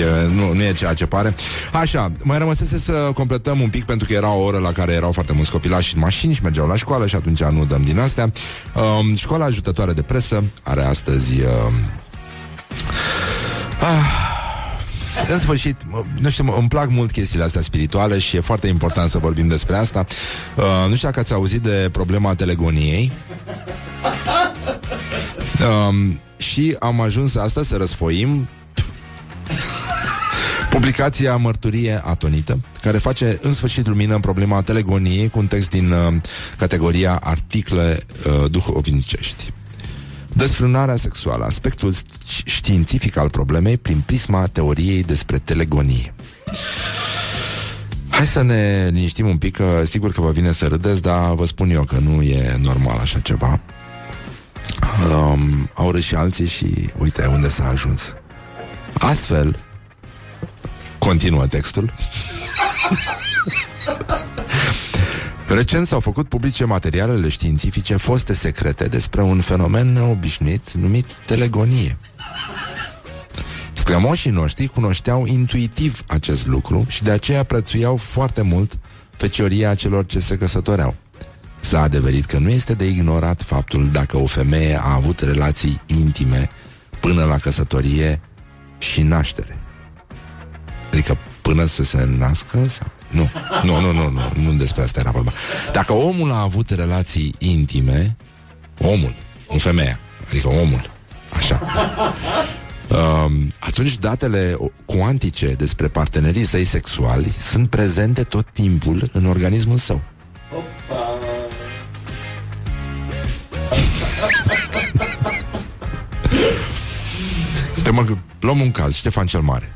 e, nu, nu e ceea ce pare. Așa, mai rămăsese să completăm un pic pentru că era o oră la care erau foarte mulți copilași în mașini și mergeau la școală și atunci nu dăm din astea. Uh, școala ajutătoare de presă are astăzi uh, Ah, în sfârșit, nu știu, îmi plac mult chestiile astea spirituale și e foarte important să vorbim despre asta. Uh, nu știu dacă ați auzit de problema telegoniei. Um, și am ajuns asta să răsfoim publicația Mărturie Atonită, care face în sfârșit lumină în problema telegoniei cu un text din uh, categoria articole uh, duhovnicești. Desfrânarea sexuală, aspectul științific al problemei prin prisma teoriei despre telegonie. Hai să ne liniștim un pic, că sigur că vă vine să râdeți, dar vă spun eu că nu e normal așa ceva. Um, au râs și alții și uite unde s-a ajuns. Astfel, continuă textul. Recent s-au făcut publice materialele științifice foste secrete despre un fenomen neobișnuit numit telegonie. Strămoșii noștri cunoșteau intuitiv acest lucru și de aceea prețuiau foarte mult fecioria celor ce se căsătoreau. S-a adeverit că nu este de ignorat faptul dacă o femeie a avut relații intime până la căsătorie și naștere. Adică până să se nască sau... Nu, nu, nu, nu, nu, nu despre asta era vorba. Dacă omul a avut relații intime, omul, nu femeia, adică omul, așa, um, atunci datele cuantice despre partenerii săi sexuali sunt prezente tot timpul în organismul său. Te mă, luăm un caz, Ștefan cel Mare.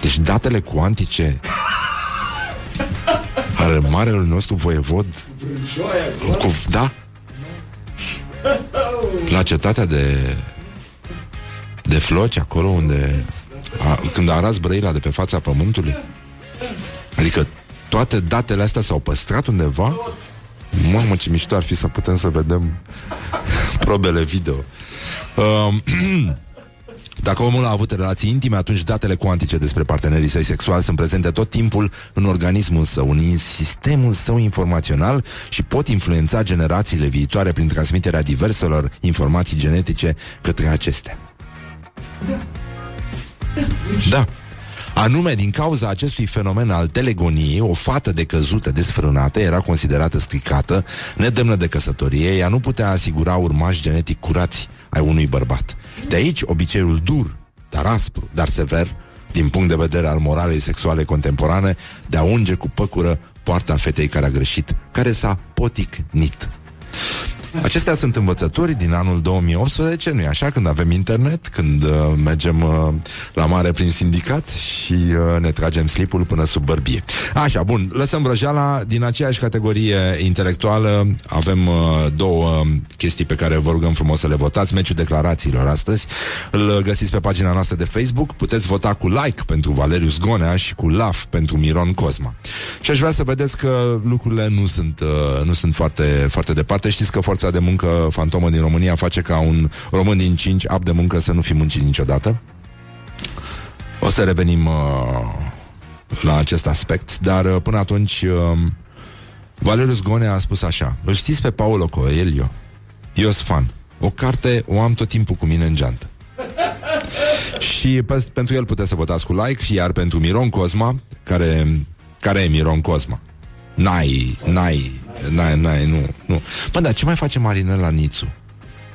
Deci datele cuantice al marelui nostru voievod? Cu, da? La cetatea de de floci acolo unde a, când a ras Brăila de pe fața pământului? Adică toate datele astea s-au păstrat undeva? Mamă ce mișto ar fi să putem să vedem probele video. Uh, Dacă omul a avut relații intime, atunci datele cuantice despre partenerii săi sexuali sunt prezente tot timpul în organismul său, în sistemul său informațional și pot influența generațiile viitoare prin transmiterea diverselor informații genetice către acestea. Da. Anume, din cauza acestui fenomen al telegoniei, o fată decăzută, desfrânată, era considerată stricată, nedemnă de căsătorie, ea nu putea asigura urmași genetic curați ai unui bărbat. De aici obiceiul dur, dar aspru, dar sever, din punct de vedere al moralei sexuale contemporane, de a unge cu păcură poarta fetei care a greșit, care s-a poticnit. Acestea sunt învățături din anul 2018, nu-i așa? Când avem internet, când uh, mergem uh, la mare prin sindicat și uh, ne tragem slipul până sub bărbie. Așa, bun, lăsăm vrăjeala din aceeași categorie intelectuală. Avem uh, două chestii pe care vă rugăm frumos să le votați. Meciul declarațiilor astăzi. Îl găsiți pe pagina noastră de Facebook. Puteți vota cu like pentru Valerius Gonea și cu love pentru Miron Cosma. Și aș vrea să vedeți că lucrurile nu sunt, uh, nu sunt foarte, foarte departe. Știți că forța forța de muncă fantomă din România face ca un român din cinci ap de muncă să nu fi muncit niciodată. O să revenim uh, la acest aspect, dar uh, până atunci uh, Valerius Gone a spus așa Îl știți pe Paulo Coelho? Eu sunt fan. O carte o am tot timpul cu mine în geantă. și pe, pentru el puteți să votați cu like, iar pentru Miron Cosma, care, care e Miron Cosma? N-ai, n-ai N-ai, n-ai, nu, nu. Bă, dar ce mai face Marinela Nițu?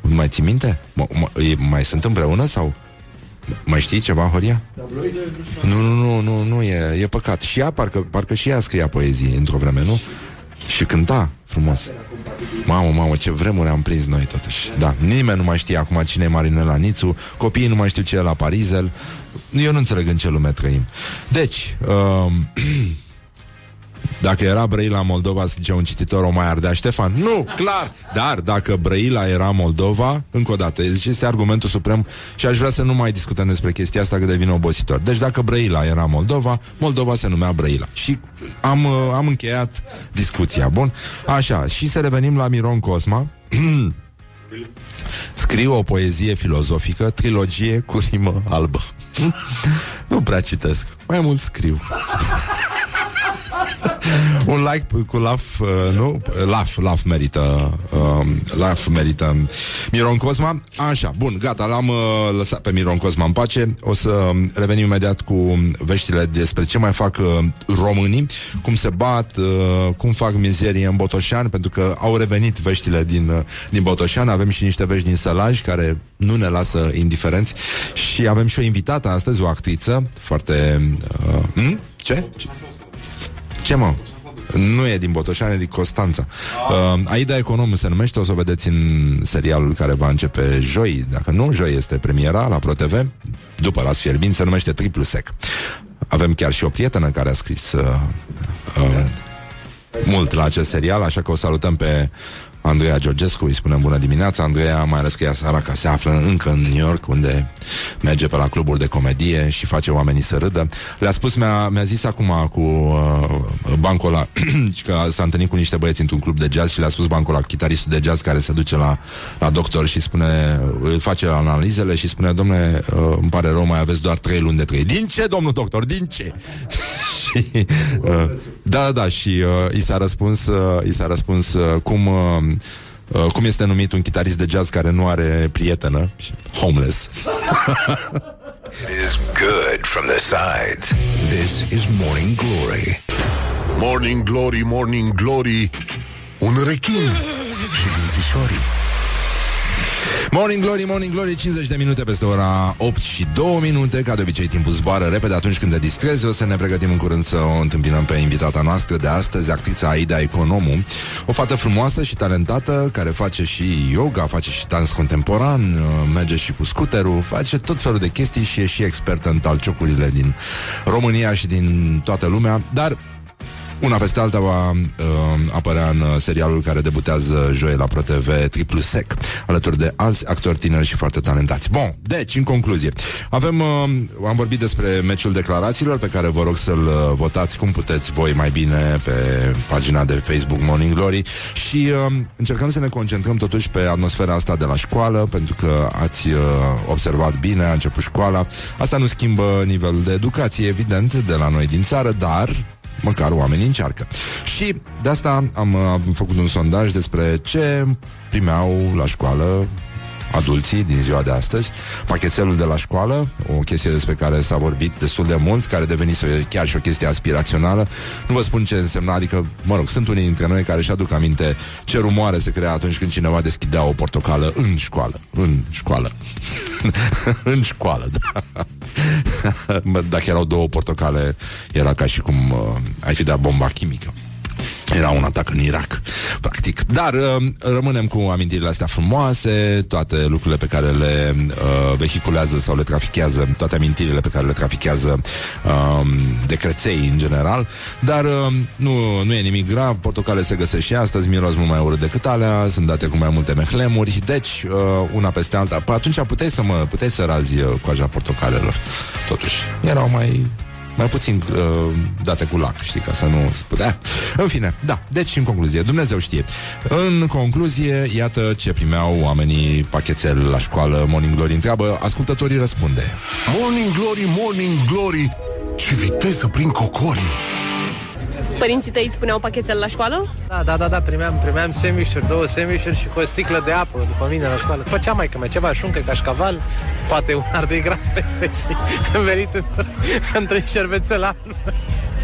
Mai ții minte? M- m- mai sunt împreună sau... Mai știi ceva, Horia? Nu, nu, nu, nu, nu e, e păcat. Și ea, parcă, parcă și ea scria poezii într-o vreme, nu? Și cânta frumos. Mamă, mamă, ce vremuri am prins noi totuși. Da, nimeni nu mai știe acum cine e Marinela Nițu, copiii nu mai știu ce e la Parizel. Eu nu înțeleg în ce lume trăim. Deci, uh, Dacă era Brăila Moldova, zice un cititor, o mai ardea Ștefan. Nu, clar! Dar dacă Brăila era Moldova, încă o dată, zice, este argumentul suprem și aș vrea să nu mai discutăm despre chestia asta că devine obositor. Deci dacă Brăila era Moldova, Moldova se numea Brăila. Și am, uh, am încheiat discuția, bun? Așa, și să revenim la Miron Cosma. Scriu o poezie filozofică, trilogie cu rimă albă. nu prea citesc, mai mult scriu. Un like cu laf, uh, nu? Laf, laf merită uh, Laf merită Miron Cosma Așa, bun, gata, l-am uh, lăsat pe Miron Cosma în pace O să revenim imediat cu veștile despre ce mai fac uh, românii Cum se bat, uh, cum fac mizerie în Botoșan Pentru că au revenit veștile din, uh, din Botoșan Avem și niște vești din Sălaj care nu ne lasă indiferenți Și avem și o invitată astăzi, o actriță Foarte... Uh, hm? Ce? Ce? Ce mă? Nu e din Botoșani, e din Constanța. Uh, Aida Economul se numește, o să o vedeți în serialul care va începe joi. Dacă nu, joi este premiera la ProTV, după la Fierbin, se numește Triplu Sec. Avem chiar și o prietenă care a scris uh, uh, mult la acest serial, așa că o salutăm pe Andreea Georgescu, îi spunem bună dimineața. Andreea, mai ales că ea că se află încă în New York Unde merge pe la cluburi de comedie Și face oamenii să râdă. Le-a spus, mi-a, mi-a zis acum cu uh, bancul ăla Că s-a întâlnit cu niște băieți într-un club de jazz Și le-a spus bancul ăla, chitaristul de jazz Care se duce la, la doctor și spune Îl face analizele și spune Domne, uh, îmi pare rău, mai aveți doar trei luni de trei. Din ce, domnul doctor, din ce? și, uh, da, da, da, și uh, i s-a răspuns, uh, i s-a răspuns uh, cum, uh, uh, cum este numit un chitarist de jazz care nu are prietenă, homeless. It is good from the sides. This is Morning Glory. Morning Glory, Morning Glory Un rechin Și dințișorii. Morning Glory, Morning Glory 50 de minute peste ora 8 și 2 minute. Ca de obicei timpul zboară repede atunci când te distrezi. O să ne pregătim în curând să o întâmpinăm pe invitata noastră de astăzi Actrița Aida Economu. O fată frumoasă și talentată Care face și yoga, face și dans contemporan uh, Merge și cu scuterul Face tot felul de chestii și e și expertă în talciocurile din România și din toată lumea. Dar Una peste alta va uh, apărea în uh, serialul care debutează joi la ProTV Triplu Sec, alături de alți actori tineri și foarte talentați. Bun, deci, în concluzie, avem, uh, am vorbit despre meciul declarațiilor pe care vă rog să-l uh, votați cum puteți voi mai bine pe pagina de Facebook Morning Glory și uh, încercăm să ne concentrăm totuși pe atmosfera asta de la școală, pentru că ați uh, observat bine, a început școala. Asta nu schimbă nivelul de educație, evident, de la noi din țară, dar măcar oamenii încearcă. Și de asta am, am făcut un sondaj despre ce primeau la școală adulții din ziua de astăzi, pachetelul de la școală, o chestie despre care s-a vorbit destul de mult, care devenise chiar și o chestie aspirațională. Nu vă spun ce însemna, adică, mă rog, sunt unii dintre noi care și aduc aminte ce rumoare se crea atunci când cineva deschidea o portocală în școală. În școală. în școală, da. Dacă erau două portocale, era ca și cum uh, ai fi dat bomba chimică. Era un atac în Irak, practic. Dar uh, rămânem cu amintirile astea frumoase, toate lucrurile pe care le uh, vehiculează sau le trafichează, toate amintirile pe care le trafichează uh, de creței în general. Dar uh, nu, nu e nimic grav, portocale se găsesc și astăzi, miros mult mai urât decât alea, sunt date cu mai multe mehlemuri, deci uh, una peste alta. Păi atunci puteai să, mă, puteai să razi uh, coaja portocalelor, totuși. Erau mai mai puțin uh, date cu lac, știi, ca să nu putea. În fine, da, deci în concluzie, Dumnezeu știe. În concluzie, iată ce primeau oamenii pachetel la școală, Morning Glory întreabă, ascultătorii răspunde. Morning Glory, Morning Glory, ce viteză prin cocorii! Părinții tăi îți spuneau pachetel la școală? Da, da, da, da, primeam, primeam semișuri, două semișuri și cu o sticlă de apă după mine la școală. Făceam mai că mai ceva șuncă, cașcaval, poate un ardei gras peste și venit într-un șervețel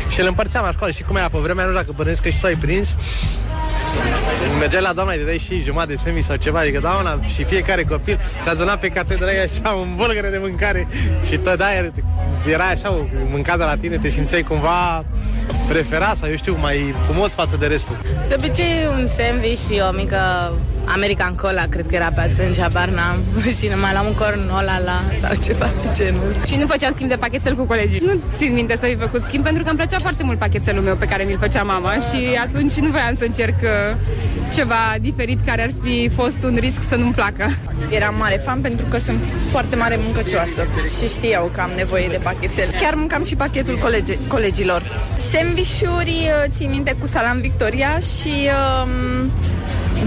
și îl împărțeam la școală. Și cum e pe vremea, nu știu dacă bănesc că și tu ai prins, Mergeai la doamna, îi dai și jumătate de semi sau ceva, adică doamna și fiecare copil se aduna pe catedră așa un bulgăre de mâncare și tot aia era așa o mâncare la tine, te simțeai cumva preferat sau eu știu, mai frumos față de restul. De obicei un sandwich și o mică American Cola, cred că era pe atunci, habar n-am. și mai luam un corn la la sau ceva de genul. Și nu făceam schimb de pachetel cu colegii. Nu țin minte să fi făcut schimb pentru că îmi plăcea foarte mult pachetelul meu pe care mi-l făcea mama și atunci nu voiam să încerc uh, ceva diferit care ar fi fost un risc să nu-mi placă. Eram mare fan pentru că sunt foarte mare muncăcioasă și știau că am nevoie de pachetel. Chiar mâncam și pachetul colegi- colegilor. Sandvișuri, uh, ții minte, cu salam Victoria și um,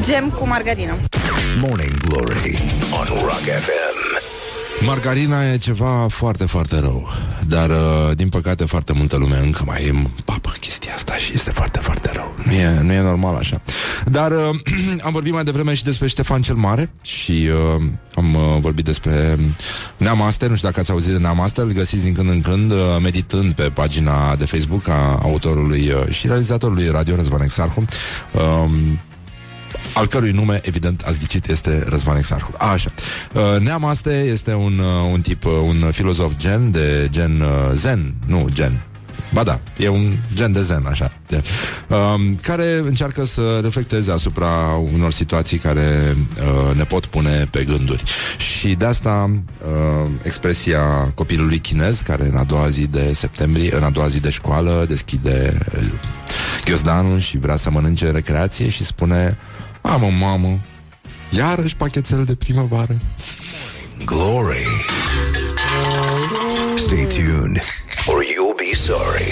gem cu margarină. Morning Glory on Rock FM. Margarina e ceva foarte, foarte rău Dar, uh, din păcate, foarte multă lume încă mai e papă chestia asta Și este foarte, foarte rău Nu e, nu e normal așa Dar uh, am vorbit mai devreme și despre Ștefan cel Mare Și uh, am uh, vorbit despre Neamaster Nu știu dacă ați auzit de Neamaster Îl găsiți din când în când uh, meditând pe pagina de Facebook A autorului uh, și realizatorului Radio Răzvan Exarhu uh, al cărui nume, evident, ați ghicit, este Răzvan Exarhu. A, așa. Uh, Neamaste este un, uh, un tip, uh, un filozof gen, de gen uh, zen, nu gen, Ba da, e un gen de zen, așa. De, um, care încearcă să reflecteze asupra unor situații care uh, ne pot pune pe gânduri. Și de asta uh, expresia copilului chinez, care în a doua zi de septembrie, în a doua zi de școală, deschide uh, ghiozdanul și vrea să mănânce recreație și spune Mamă, mamă, iarăși pachetel de primăvară. Glory. Stay tuned, or you'll be sorry.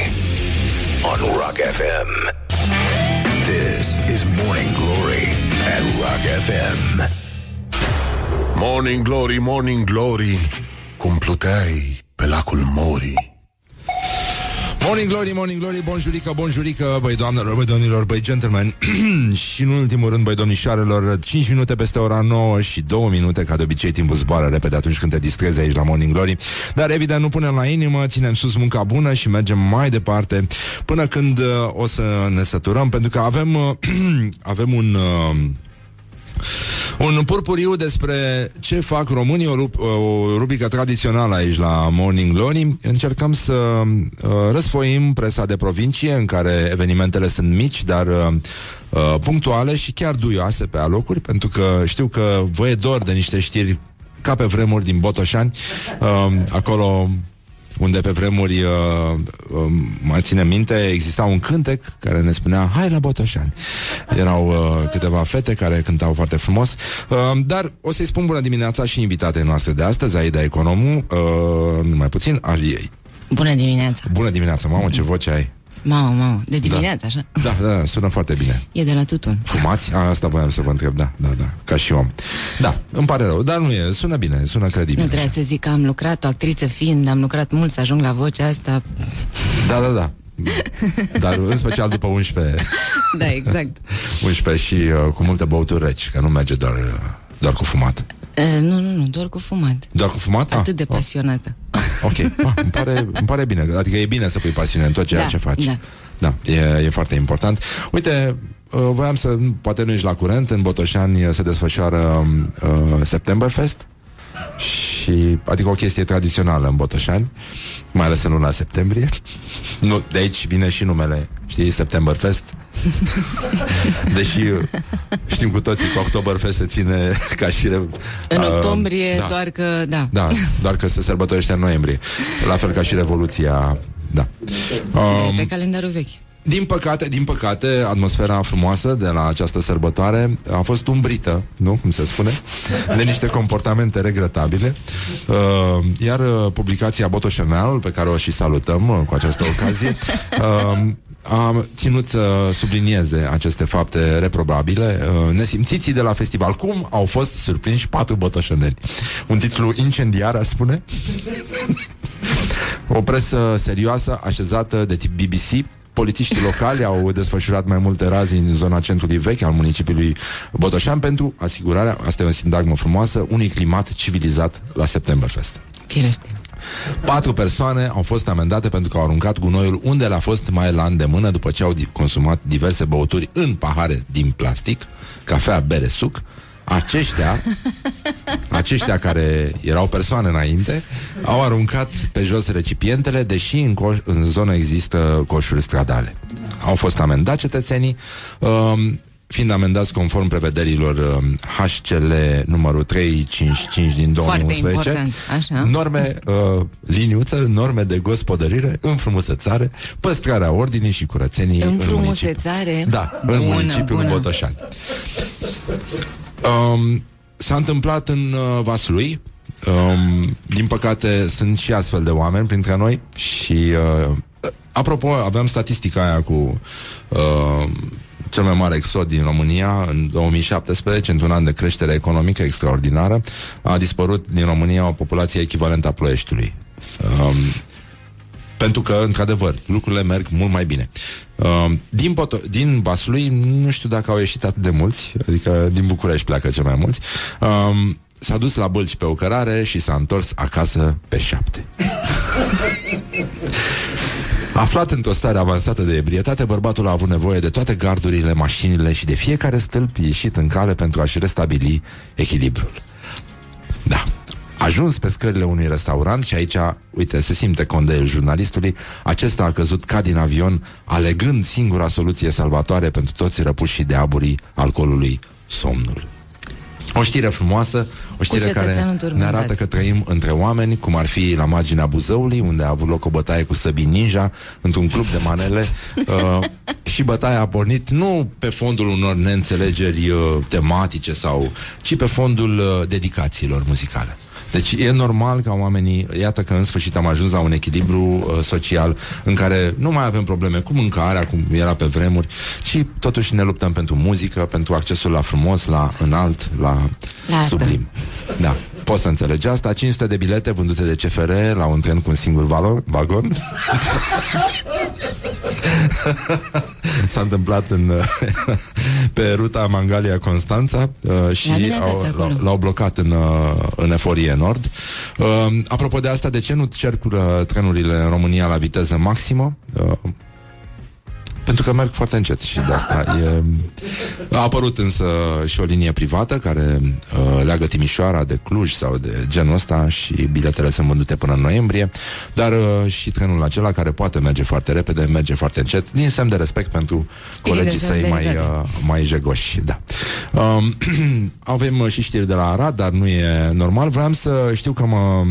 On Rock FM. This is Morning Glory at Rock FM. Morning Glory, Morning Glory, cum pluteai pe lacul Morii. Morning glory, morning glory, bonjurică, bonjurică, băi doamnelor, băi domnilor, băi gentlemen. Și în ultimul rând, băi domnișoarelor 5 minute peste ora 9 și 2 minute Ca de obicei timpul zboară repede atunci când te distrezi aici la Morning Glory. Dar evident nu punem la inimă, ținem sus munca bună Și mergem mai departe Până când uh, o să ne săturăm Pentru că avem, uh, avem un... Uh, un purpuriu despre ce fac românii, o, rup- o rubrică tradițională aici la Morning Glory. Încercăm să uh, răsfoim presa de provincie, în care evenimentele sunt mici, dar uh, uh, punctuale și chiar duioase pe alocuri, pentru că știu că vă e dor de niște știri ca pe vremuri din Botoșani. Uh, acolo unde pe vremuri, uh, uh, mă ține minte, exista un cântec care ne spunea Hai la Botoșani. Erau uh, câteva fete care cântau foarte frumos, uh, dar o să-i spun bună dimineața și invitatei noastre de astăzi, Aida Economu, uh, numai puțin, a ei. Bună dimineața! Bună dimineața, mamă, ce voce ai! Mamă, mamă, de dimineață, așa? Da, da, sună foarte bine. E de la tutun. Fumați? A, asta voiam să vă întreb, da, da, da, ca și om. Da, îmi pare rău, dar nu e, sună bine, sună credibil. Nu trebuie să zic că am lucrat, o actriță fiind, am lucrat mult să ajung la vocea asta. Da, da, da. Dar în special după 11 Da, exact 11 și uh, cu multe băuturi reci Că nu merge doar, uh, doar cu fumat uh, Nu, nu, nu, doar cu fumat. Doar cu fumat? Atât ah, de pasionată. Ah, Ok, ah, îmi, pare, îmi pare bine. Adică e bine să pui pasiune în tot ceea Da, ce faci. da. Da, e, e foarte important. Uite, uh, voiam să Poate nu ești la curent În Botoșani uh, se desfășoară uh, Septemberfest și, adică o chestie tradițională în Botoșani, mai ales în luna septembrie. Nu, de aici vine și numele, știi, Septemberfest. Deși uh, știm cu toții că Oktoberfest se ține ca și... Re... În uh, octombrie, da. doar că, da Da, doar că se sărbătorește în noiembrie. La fel ca și Revoluția, da. um, Pe calendarul vechi din păcate, din păcate, atmosfera frumoasă de la această sărbătoare a fost umbrită, nu? Cum se spune? De niște comportamente regretabile. Uh, iar uh, publicația Botoșanel, pe care o și salutăm uh, cu această ocazie, uh, a ținut să sublinieze aceste fapte reprobabile, uh, nesimțiții de la festival. Cum au fost surprinși patru botoșaneli? Un titlu incendiar, aș spune? o presă serioasă, așezată de tip BBC, Polițiștii locali au desfășurat mai multe razi în zona centrului vechi al municipiului Botoșan pentru asigurarea, asta e o sindagmă frumoasă, unui climat civilizat la Septemberfest. Firește. Patru persoane au fost amendate pentru că au aruncat gunoiul unde le-a fost mai la îndemână după ce au di- consumat diverse băuturi în pahare din plastic, cafea, bere, suc. Aceștia, aceștia care erau persoane înainte, au aruncat pe jos recipientele, deși în, coș, în zonă există coșuri stradale. Au fost amendați cetățenii, um, fiind amendați conform prevederilor um, HCL numărul 355 din Foarte 2011. important, așa Norme, uh, liniuță, norme de gospodărire, înfrumusețare, păstrarea ordinii și curățenii în municipiu. Înfrumusețare Da, în bună, municipiul bună. Botoșani. Um, s-a întâmplat în uh, Vaslui. Um, din păcate, sunt și astfel de oameni printre noi și, uh, apropo, aveam statistica aia cu uh, cel mai mare exod din România în 2017, într-un an de creștere economică extraordinară, a dispărut din România o populație echivalentă a Ploieștiului. Um, pentru că, într-adevăr, lucrurile merg mult mai bine. Uh, din, Poto- din Vaslui, nu știu dacă au ieșit atât de mulți, adică din București pleacă cel mai mulți. Uh, s-a dus la bălci pe o cărare și s-a întors acasă pe șapte. Aflat într-o stare avansată de ebrietate, bărbatul a avut nevoie de toate gardurile, mașinile și de fiecare stâlp ieșit în cale pentru a-și restabili echilibrul. Da. Ajuns pe scările unui restaurant și aici, uite, se simte condeiul jurnalistului, acesta a căzut ca din avion, alegând singura soluție salvatoare pentru toți răpușii de aburii alcoolului, somnul. O știre frumoasă, o știre care cetățeanul ne turmentat. arată că trăim între oameni, cum ar fi la marginea Buzăului, unde a avut loc o bătaie cu săbii ninja, într-un club de manele, uh, și bătaia a pornit nu pe fondul unor neînțelegeri uh, tematice sau, ci pe fondul uh, dedicațiilor muzicale. Deci e normal ca oamenii, iată că în sfârșit am ajuns la un echilibru uh, social în care nu mai avem probleme cu mâncarea, cum era pe vremuri, ci totuși ne luptăm pentru muzică, pentru accesul la frumos, la înalt, la, La asta. sublim. Da, poți să înțelegi asta. 500 de bilete vândute de CFR la un tren cu un singur valo- vagon. S-a întâmplat în, pe ruta Mangalia-Constanța uh, și La mine acasă, au, acolo. l-au, l-au blocat în, uh, în Eforie Nord. Uh, apropo de asta, de ce nu circulă trenurile în România la viteză maximă? Uh, pentru că merg foarte încet și de asta e... A apărut însă și o linie privată care uh, leagă Timișoara de Cluj sau de genul ăsta și biletele sunt vândute până în noiembrie, dar uh, și trenul acela care poate merge foarte repede, merge foarte încet, din semn de respect pentru Spirit colegii de săi mai, solidaritate. uh, mai jegoși. Da. Um, avem uh, și știri de la Arad, dar nu e normal. Vreau să știu că mă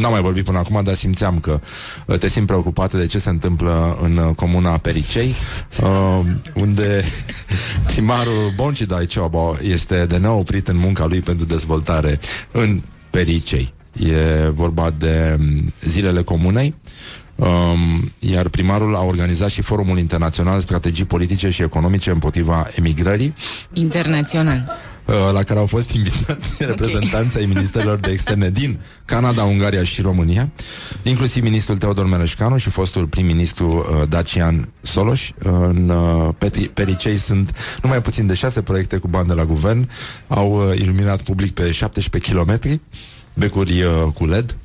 N-am mai vorbit până acum, dar simțeam că uh, te simt preocupată de ce se întâmplă în uh, comuna Pericei, uh, unde primarul Boncidai Ciobo este de nou oprit în munca lui pentru dezvoltare în Pericei. E vorba de um, zilele comunei, Um, iar primarul a organizat și Forumul Internațional Strategii Politice și Economice împotriva emigrării, Internațional. Uh, la care au fost invitați reprezentanții ai ministerilor de externe din Canada, Ungaria și România, inclusiv ministrul Teodor Mereșcanu și fostul prim-ministru uh, Dacian Soloș. În uh, Peti- Pericei sunt numai puțin de șase proiecte cu bani de la guvern, au uh, iluminat public pe 17 km, becuri uh, cu LED,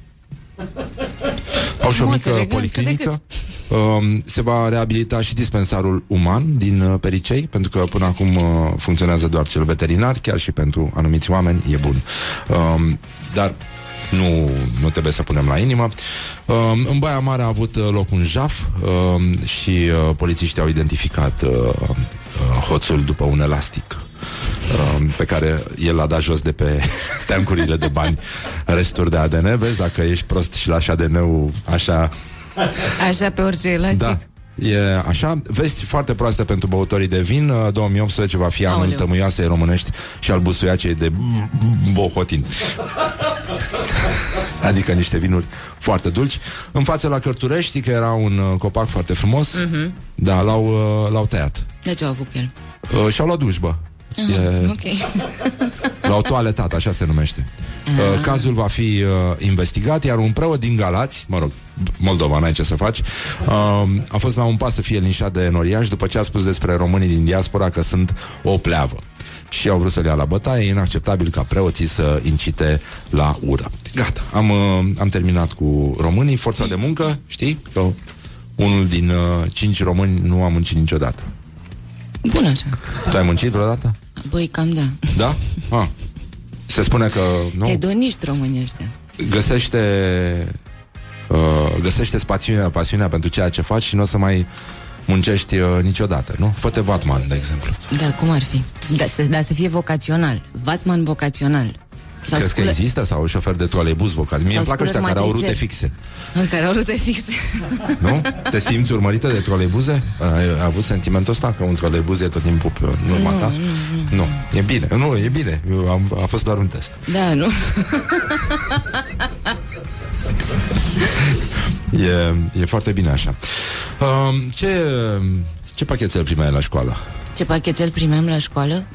au și o Frumos, mică elegant, policlinică. Um, se va reabilita și dispensarul uman din uh, Pericei, pentru că până acum uh, funcționează doar cel veterinar, chiar și pentru anumiți oameni e bun. Um, dar nu, nu trebuie să punem la inimă. Um, în Baia Mare a avut uh, loc un jaf um, și uh, polițiștii au identificat uh, uh, hoțul după un elastic um, pe care el l-a dat jos de pe teancurile de bani resturi de ADN. Vezi, dacă ești prost și lași ADN-ul așa... Așa pe orice elastic. Da. E așa, vesti foarte proaste pentru băutorii de vin Uh, 2018 va fi anul Aoleu. tămâioasei românești Și al busuiacei de bohotin Adică niște vinuri foarte dulci În față la Cărturești Că era un uh, copac foarte frumos Mhm. Da, l-au, uh, l-au tăiat De ce au avut cu el? uh, Și-au luat dușbă E- Ok. L-au toaletat, așa se numește. Uh, cazul va fi uh, investigat, iar un preot din Galați, mă rog, Moldova, n-ai ce să faci, uh, a fost la un pas să fie linșat de noriaș după ce a spus despre românii din diaspora că sunt o pleavă. Și au vrut să le ia la bătaie, e inacceptabil ca preoții să incite la ură. Gata, am, uh, am terminat cu românii, forța de muncă, știi? Că unul din uh, cinci români nu a muncit niciodată. Bun așa. Tu ai muncit vreodată? Băi, cam da. Da? Ah. Se spune că nu? Hedoniști românii ăștia. găsește uh, găsește pasiunea, pasiunea pentru ceea ce faci și nu o să mai muncești uh, niciodată, nu? Fă-te vatman, de exemplu. Da, cum ar fi? Da, să, da, să fie vocațional. Vatman vocațional. Sau Crezi că sculă- există? Sau șofer de troleibuz vocat? Mie Sau îmi plac ăștia sculări care au rute matrițel. fixe. Care au rute fixe. Nu? Te simți urmărită de troleibuze? Ai, ai avut sentimentul ăsta că un troleibuz e tot timpul pe în urma ta? Nu, nu, E bine. Nu, e bine. Eu Am, a fost doar un test. Da, nu? E, e foarte bine așa. Um, ce, ce pachetel primeai la școală? Ce pachetel primeam la școală?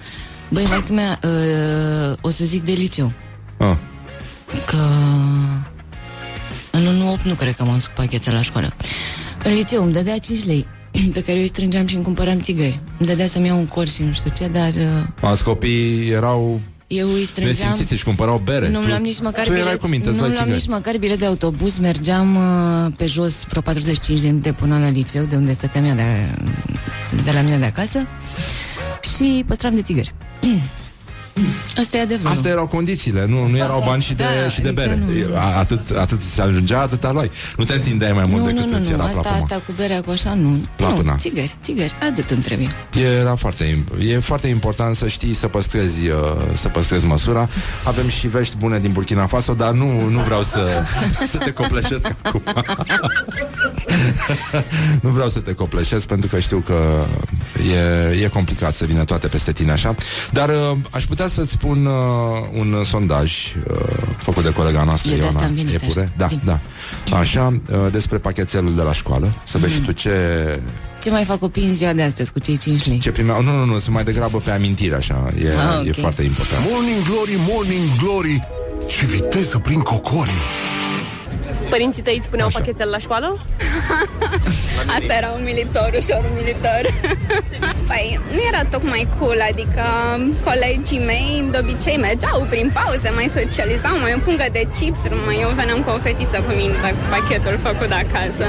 Băi, mai mea, uh, o să zic de liceu. Ah. Că în 1 nu cred că m-am dus cu pachetel la școală. În liceu îmi dădea 5 lei pe care eu îi strângeam și îmi cumpăram țigări. Îmi dădea să-mi iau un cor și nu știu ce, dar uh, Alți copii erau eu îi strângeam... nesimțiți și cumpărau bere. Nu-mi Tu- luam nici măcar tu erai bilet, cu minte, îți nu luai luam țigări. nici măcar bilet de autobuz, mergeam uh, pe jos vreo 45 de minute până la liceu, de unde stăteam ea de, de la mine de acasă și păstram de țigări. Asta e adevărul. Astea erau condițiile, nu, nu erau bani și de, Da, și de adică bere. nu. A- Atât, atât se ajungea, atâta luai. Nu te întindeai mai mult nu, decât nu, nu, îți nu, era asta, plapuma. asta cu berea cu așa, nu. Plapâna. Nu, țigări, țigări, atât îmi trebuie. Era foarte, im- e foarte important să știi să păstrezi, uh, să păstrezi măsura. Avem și vești bune din Burkina Faso, dar nu, nu vreau să, să te copleșesc acum. nu vreau să te copleșesc pentru că știu că e, e complicat să vină toate peste tine așa. Dar uh, aș putea să-ți spun uh, un sondaj uh, făcut de colega noastră, Eu de asta Ioana am venit, Epure. așa. Da, Zi. da. Așa, uh, despre pachetelul de la școală. Să vezi și tu ce, Ce mai fac copii în ziua de astăzi cu cei 5 lei? ce primeau. Nu, nu, nu, sunt mai degrabă pe amintire, așa. E, Ah, ok. e foarte important. Morning Glory, Morning Glory Ce viteză prin cocorii Părinții tăi îți spuneau Așa. pachetel la școală? Asta era umilitor, ușor umilitor. Păi, nu era tocmai cool, adică colegii mei de obicei mergeau prin pauze, mai socializau, mai o pungă de chips, mai eu veneam cu o fetiță cu mine cu pachetul făcut de acasă.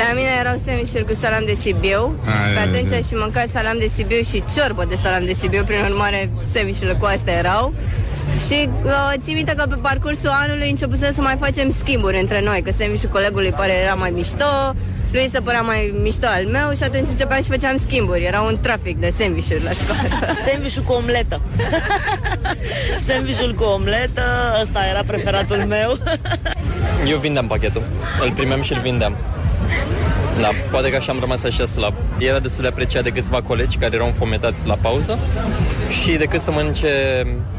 La mine erau semișuri cu salam de Sibiu Ai, Pe ai, atunci ai. și mânca salam de Sibiu și ciorbă de salam de Sibiu Prin urmare, semișurile cu astea erau și uh, țin minte că pe parcursul anului începusem să mai facem schimburi între noi Că semișul colegului pare era mai mișto Lui se părea mai mișto al meu și atunci începeam și făceam schimburi Era un trafic de sandvișuri la școală Sandvișul cu omletă. Sandvișul cu omletă, ăsta era preferatul meu. Eu vindeam pachetul. Îl primeam și îl vindeam. Da, poate că așa am rămas așa slab. Era destul de apreciat de câțiva colegi care erau înfometați la pauză și decât să mănânce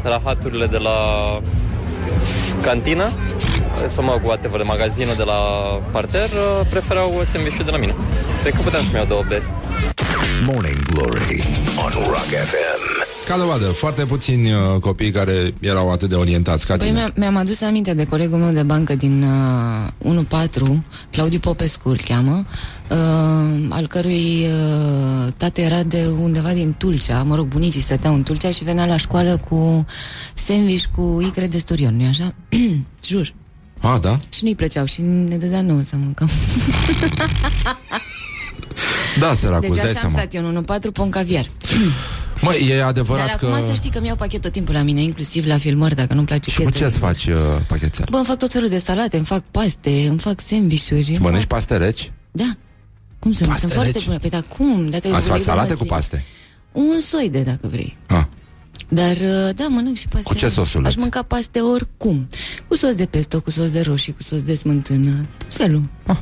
rahaturile de la cantină, să mă cu whatever de magazinul de la parter, preferau sandwich de la mine. Cred că puteam să-mi iau două beri. Morning Glory on Rock FM. Ca dovadă, foarte puțini uh, copii care erau atât de orientați ca Păi tine. mi-a- mi-am adus aminte de colegul meu de bancă din uh, 1-4, Claudiu Popescu îl cheamă, uh, al cărui uh, tată era de undeva din Tulcea, mă rog, bunicii stăteau în Tulcea și venea la școală cu sandwich cu icre de sturion, nu așa? Jur. A, da? Și nu-i plăceau și ne dădea nouă să mâncăm. Da, săracul, deci îți dai așa am seama. stat eu în 1-4 pe un caviar. Măi, e adevărat Dar că... acum să știi că mi-au pachet tot timpul la mine, inclusiv la filmări, dacă nu-mi place Și cu piesele. ce îți faci uh, pachetel? Bă, îmi fac tot felul de salate, îmi fac paste, îmi fac sandvișuri. îmi Mănânci fac... paste reci? Da. Cum să nu? Paste Sunt foarte reci? bune. Păi dar cum? Dacă Ați vrei faci salate de cu paste? Un soi de, dacă vrei. Ah. Dar, uh, da, mănânc și paste. Cu ce sosuleț? Aș mânca paste oricum. Cu sos de pesto, cu sos de roșii, cu sos de smântână, tot felul. Ah,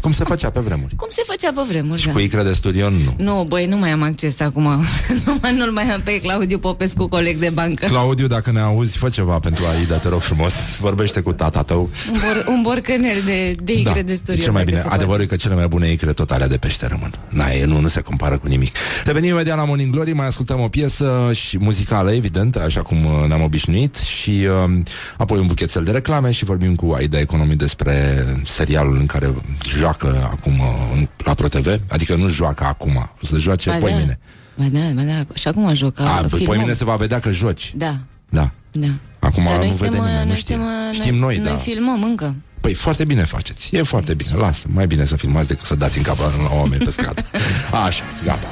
cum se făcea pe vremuri? Cum se făcea pe vremuri, Și da. cu icre de sturion, nu. Nu, băi, nu mai am acces acum. nu mai, nu-l mai am pe Claudiu Popescu, coleg de bancă. Claudiu, dacă ne auzi, fă ceva pentru Aida, te rog frumos. Vorbește cu tata tău. Un, bor, un borcănel de, de icre de sturion. cel mai dacă bine. se Adevărul e că cele mai bune icre tot alea de pește rămân. Na, e, nu, nu se compară cu nimic. Revenim imediat la Morning Glory, mai ascultăm o piesă și muzicală, evident, așa cum uh, ne-am obișnuit și uh, apoi un buchețel de reclame și vorbim cu Aida Economii despre serialul în care joacă acum uh, în- la ProTV, adică nu joacă acum, o să joace Ba poimine. Da. Ba da, ba da. Și acum joc. A, filmăm. poimine se va vedea că joci. Da, Da. da. Acum Dar nu noi vede suntem, nimeni, nu noi știe. suntem, Știm noi, noi da. filmăm încă. Păi foarte bine faceți. E foarte bine. Lasă. Mai bine să filmați decât să dați în cap la oameni pe stradă. Așa, gata.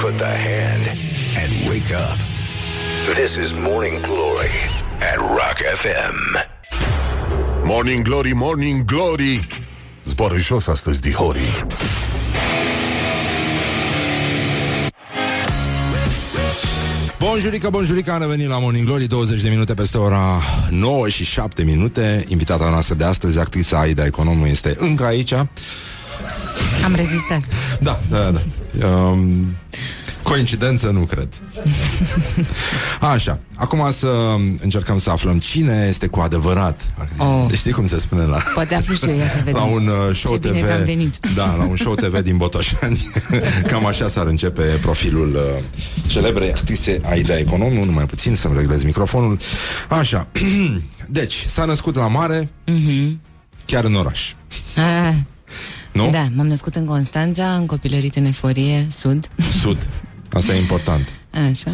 Put the hand and wake up. This is Morning Glory at Rock FM. Morning Glory, Morning Glory. Zboară jos astăzi, dihorii Bonjurică, bonjurică, am revenit la Morning Glory 20 de minute peste ora 9 și 7 minute. Invitata noastră de astăzi, actrița Aida Economu Este încă aici. Am rezistat. Da, da, da. Um, Coincidență, nu cred Așa, acum să încercăm să aflăm Cine este cu adevărat Oh. Deci Știi cum se spune la Poate aflu și eu, ia să vedem. la un uh, show Ce bine TV că am venit. Da, la un show TV din Botoșani Cam așa s-ar începe profilul uh, Celebrei actrițe Aida Economu Numai puțin să-mi reglez microfonul Așa Deci, s-a născut la mare Mhm. Chiar în oraș Ah, Nu? Da, m-am născut în Constanța, am copilărit în Eforie, Sud. Sud Asta e important. Așa.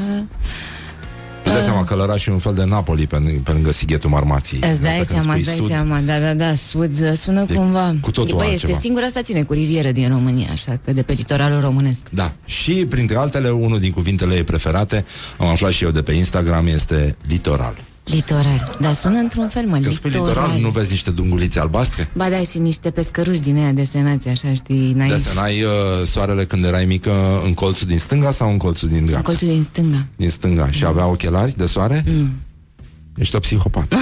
Îți dai seama că lăraș e un fel de Napoli pe, pe lângă Sighetul Marmației. Îți dai Asta când seama, spui îți dai sud, seama, da, da, da, Sud sună E cumva... cu totul Băi, altceva. este singura stațiune cu rivieră din România, așa că de pe litoralul românesc. Da, și printre altele Unul din cuvintele ei preferate Am aflat și eu de pe Instagram Este litoral Litoral. Da, sună într-un fel, mă, Când spui litoral, nu vezi niște dungulițe albastre? Ba da, și niște pescăruși din aia desenați, așa, știi, naiv. Desenai uh, soarele când erai mică în colțul din stânga sau în colțul din În dreapta? colțul din stânga. Din stânga. Și avea ochelari de soare? Nu. Ești o psihopat.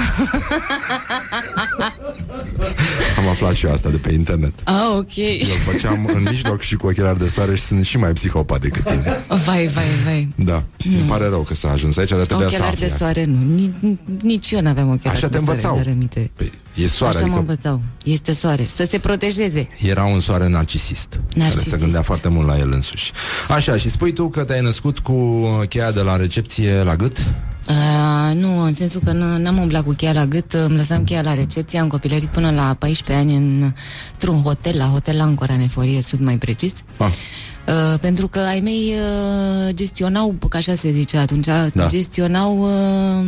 Am aflat și eu asta de pe internet. Ah, ok. Eu făceam în mijloc și cu ochelari de soare și sunt și mai psihopat decât tine. Vai, vai, vai. Da, îmi pare rău că s-a ajuns aici, dar trebuia să Ochelari afli de asta. soare, nu. Nici, nici eu n-aveam ochelari Așa de te soare. învățau. dar aminte. Păi, e soare, Așa mă adică învățau. Este soare. Să se protejeze. era un soare narcisist, Narcisist. care se gândea foarte mult la el însuși. Așa, și spui tu că te-ai născut cu cheia de la recepție la gât? Uh, nu, în sensul că nu- n-am umblat cu cheia la gât, îmi lăsam cheia la recepție, am copilărit până la 14 ani în, într-un hotel, la Hotel Ancora, în Eforie Sud, mai precis. Ah. Uh, pentru că ai mei uh, gestionau, că așa se zice atunci, da. gestionau uh,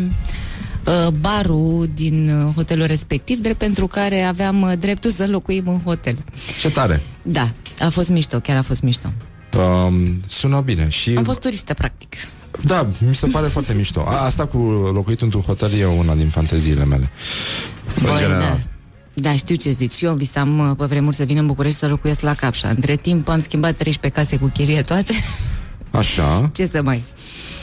uh, barul din uh, hotelul respectiv, drept pentru care aveam uh, dreptul să locuim în hotel. Ce tare! Da, a fost mișto, chiar a fost mișto. Um, sună bine și... Am fost turistă, practic. Da, mi se pare foarte mișto. A, asta cu locuit într-un hotel e una din fanteziile mele. În Băi, general. Da, știu ce zici. Și eu visam uh, pe vremuri să vin în București să locuiesc la Capșa. Între timp am schimbat 13 case cu chirie toate. Așa. ce să mai...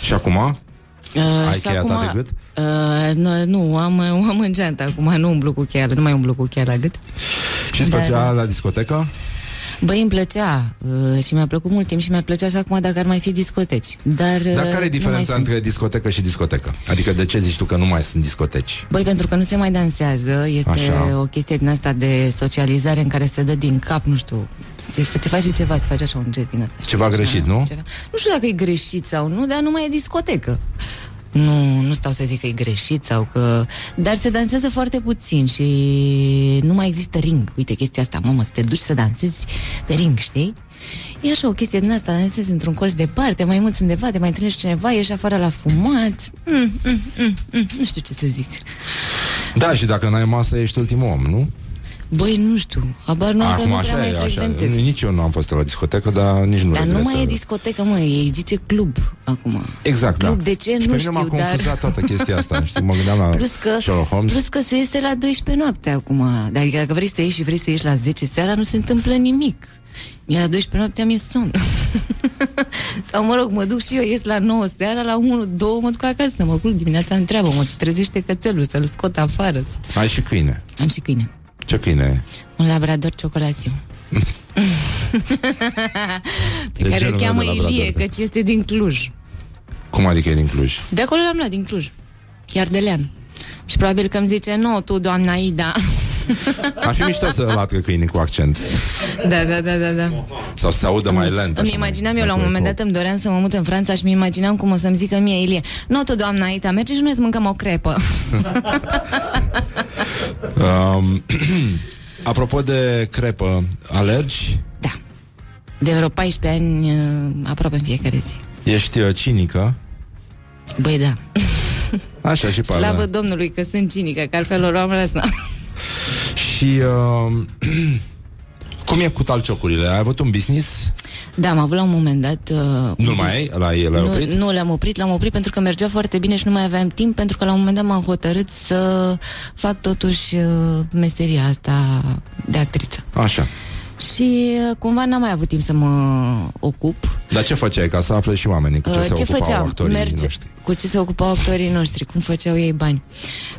Și acum? Uh, Ai și cheia ta de gât? Uh, nu, nu, am, o am în geantă acum, nu umblu cu cheia, nu mai umblu cu cheia la gât. Și îți Dar- plăcea la discotecă? Băi, îmi plăcea uh, și mi-a plăcut mult timp și mi-ar plăcea și acum dacă ar mai fi discoteci. Dar, uh, Dar care e nu mai diferența sunt. între discotecă și discotecă? Adică de ce zici tu că nu mai sunt discoteci? Băi, pentru că nu se mai dansează, este Așa. o chestie din asta de socializare în care se dă din cap, nu știu, se, se face ceva, se face așa un gest din asta. știi, Ceva așa, greșit, nu? Ceva. Nu știu dacă e greșit sau nu, dar nu mai e discotecă. Nu, nu stau să zic că e greșit sau că... Dar se dansează foarte puțin și nu mai există ring. Uite chestia asta, mamă, să te duci să dansezi pe ring, știi? E așa o chestie din asta, dansezi într-un colț departe, mai mulți undeva, te mai întâlnești cu cineva, ieși afară la fumat. Mm, mm, mm, mm, nu știu ce să zic. Da, și dacă n-ai masă, ești ultimul om, nu? Băi, nu știu, habar nu am că Acum nu prea așa mai e, așa. frecventez. Nici eu nu am fost la discotecă, dar nici nu Dar nu regret. mai e discotecă, mă, ei zice club acum. Exact, Club da. de ce? și Nu pe mine m-a știu, dar- confuzat toată chestia asta, știi? Mă gândeam la Plus că, Sherlock Holmes. plus că se este la 12 noapte acum. Dar Adică dacă vrei să ieși și vrei să ieși la 10 seara, nu se întâmplă nimic. Mie la 12 noaptea mi-e somn. Sau mă rog, mă duc și eu, ies la 9 seara, la 1, 2 mă duc acasă, mă culc dimineața în treabă, mă trezește cățelul, să-l scot afară. Ai și câine. Am și câine. Ce câine e? Un labrador ciocolatiu. Pe De care ce îl nu cheamă de labrador? Ilie, căci este din Cluj. Cum adică e din Cluj? De acolo l-am luat, din Cluj. Chiar de lean. Și probabil că îmi zice, nu, tu, doamna Ida. Ar fi mișto să latcă câinii cu accent. da, da, da, da, da. Sau să se audă mai lent. Îmi așa, imaginam mai- eu, la un mai moment cu- dat îmi doream să mă mut în Franța și mi imaginam cum o să-mi zică mie Ilie, nu, tu, doamna Ida, merge și noi să mâncăm o crepă. Um, apropo de crepă, alergi? De vreo 14 ani, uh, aproape în fiecare zi. Ești uh, cinică? Băi, da. Așa și pe Slavă alea. Domnului că sunt cinică, că altfel o luam răsna. Și uh, cum e cu talciocurile? Ai avut un business? Da, am avut la un moment dat... Uh, Nu mai ai? L-ai, l-ai nu, oprit? nu le-am oprit, l-am oprit pentru că mergea foarte bine și nu mai aveam timp, pentru că la un moment dat m-am hotărât să fac totuși uh, meseria asta de actriță. Așa. Și uh, cumva n-am mai avut timp să mă ocup. Dar ce făceai ca să afle și oamenii cu ce Uh, se ce ocupau făceam? actorii Merge- noștri? Cu ce se ocupau actorii noștri, cum făceau ei bani.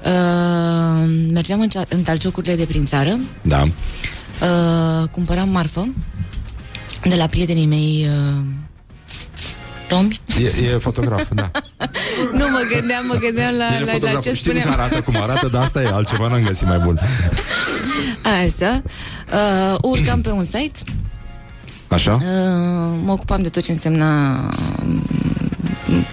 Uh, mergeam în, cea- în talciocurile de prin țară, Da. uh, cumpăram marfă de la prietenii mei uh, romi. E, e fotograf, da. Nu mă gândeam, mă gândeam la, El e la, la fotograf. ce Știm că spuneam. arată cum arată, dar asta e altceva, n-am găsit mai bun. Așa. Uh, urcam pe un site. Așa? Uh, mă ocupam de tot ce însemna um,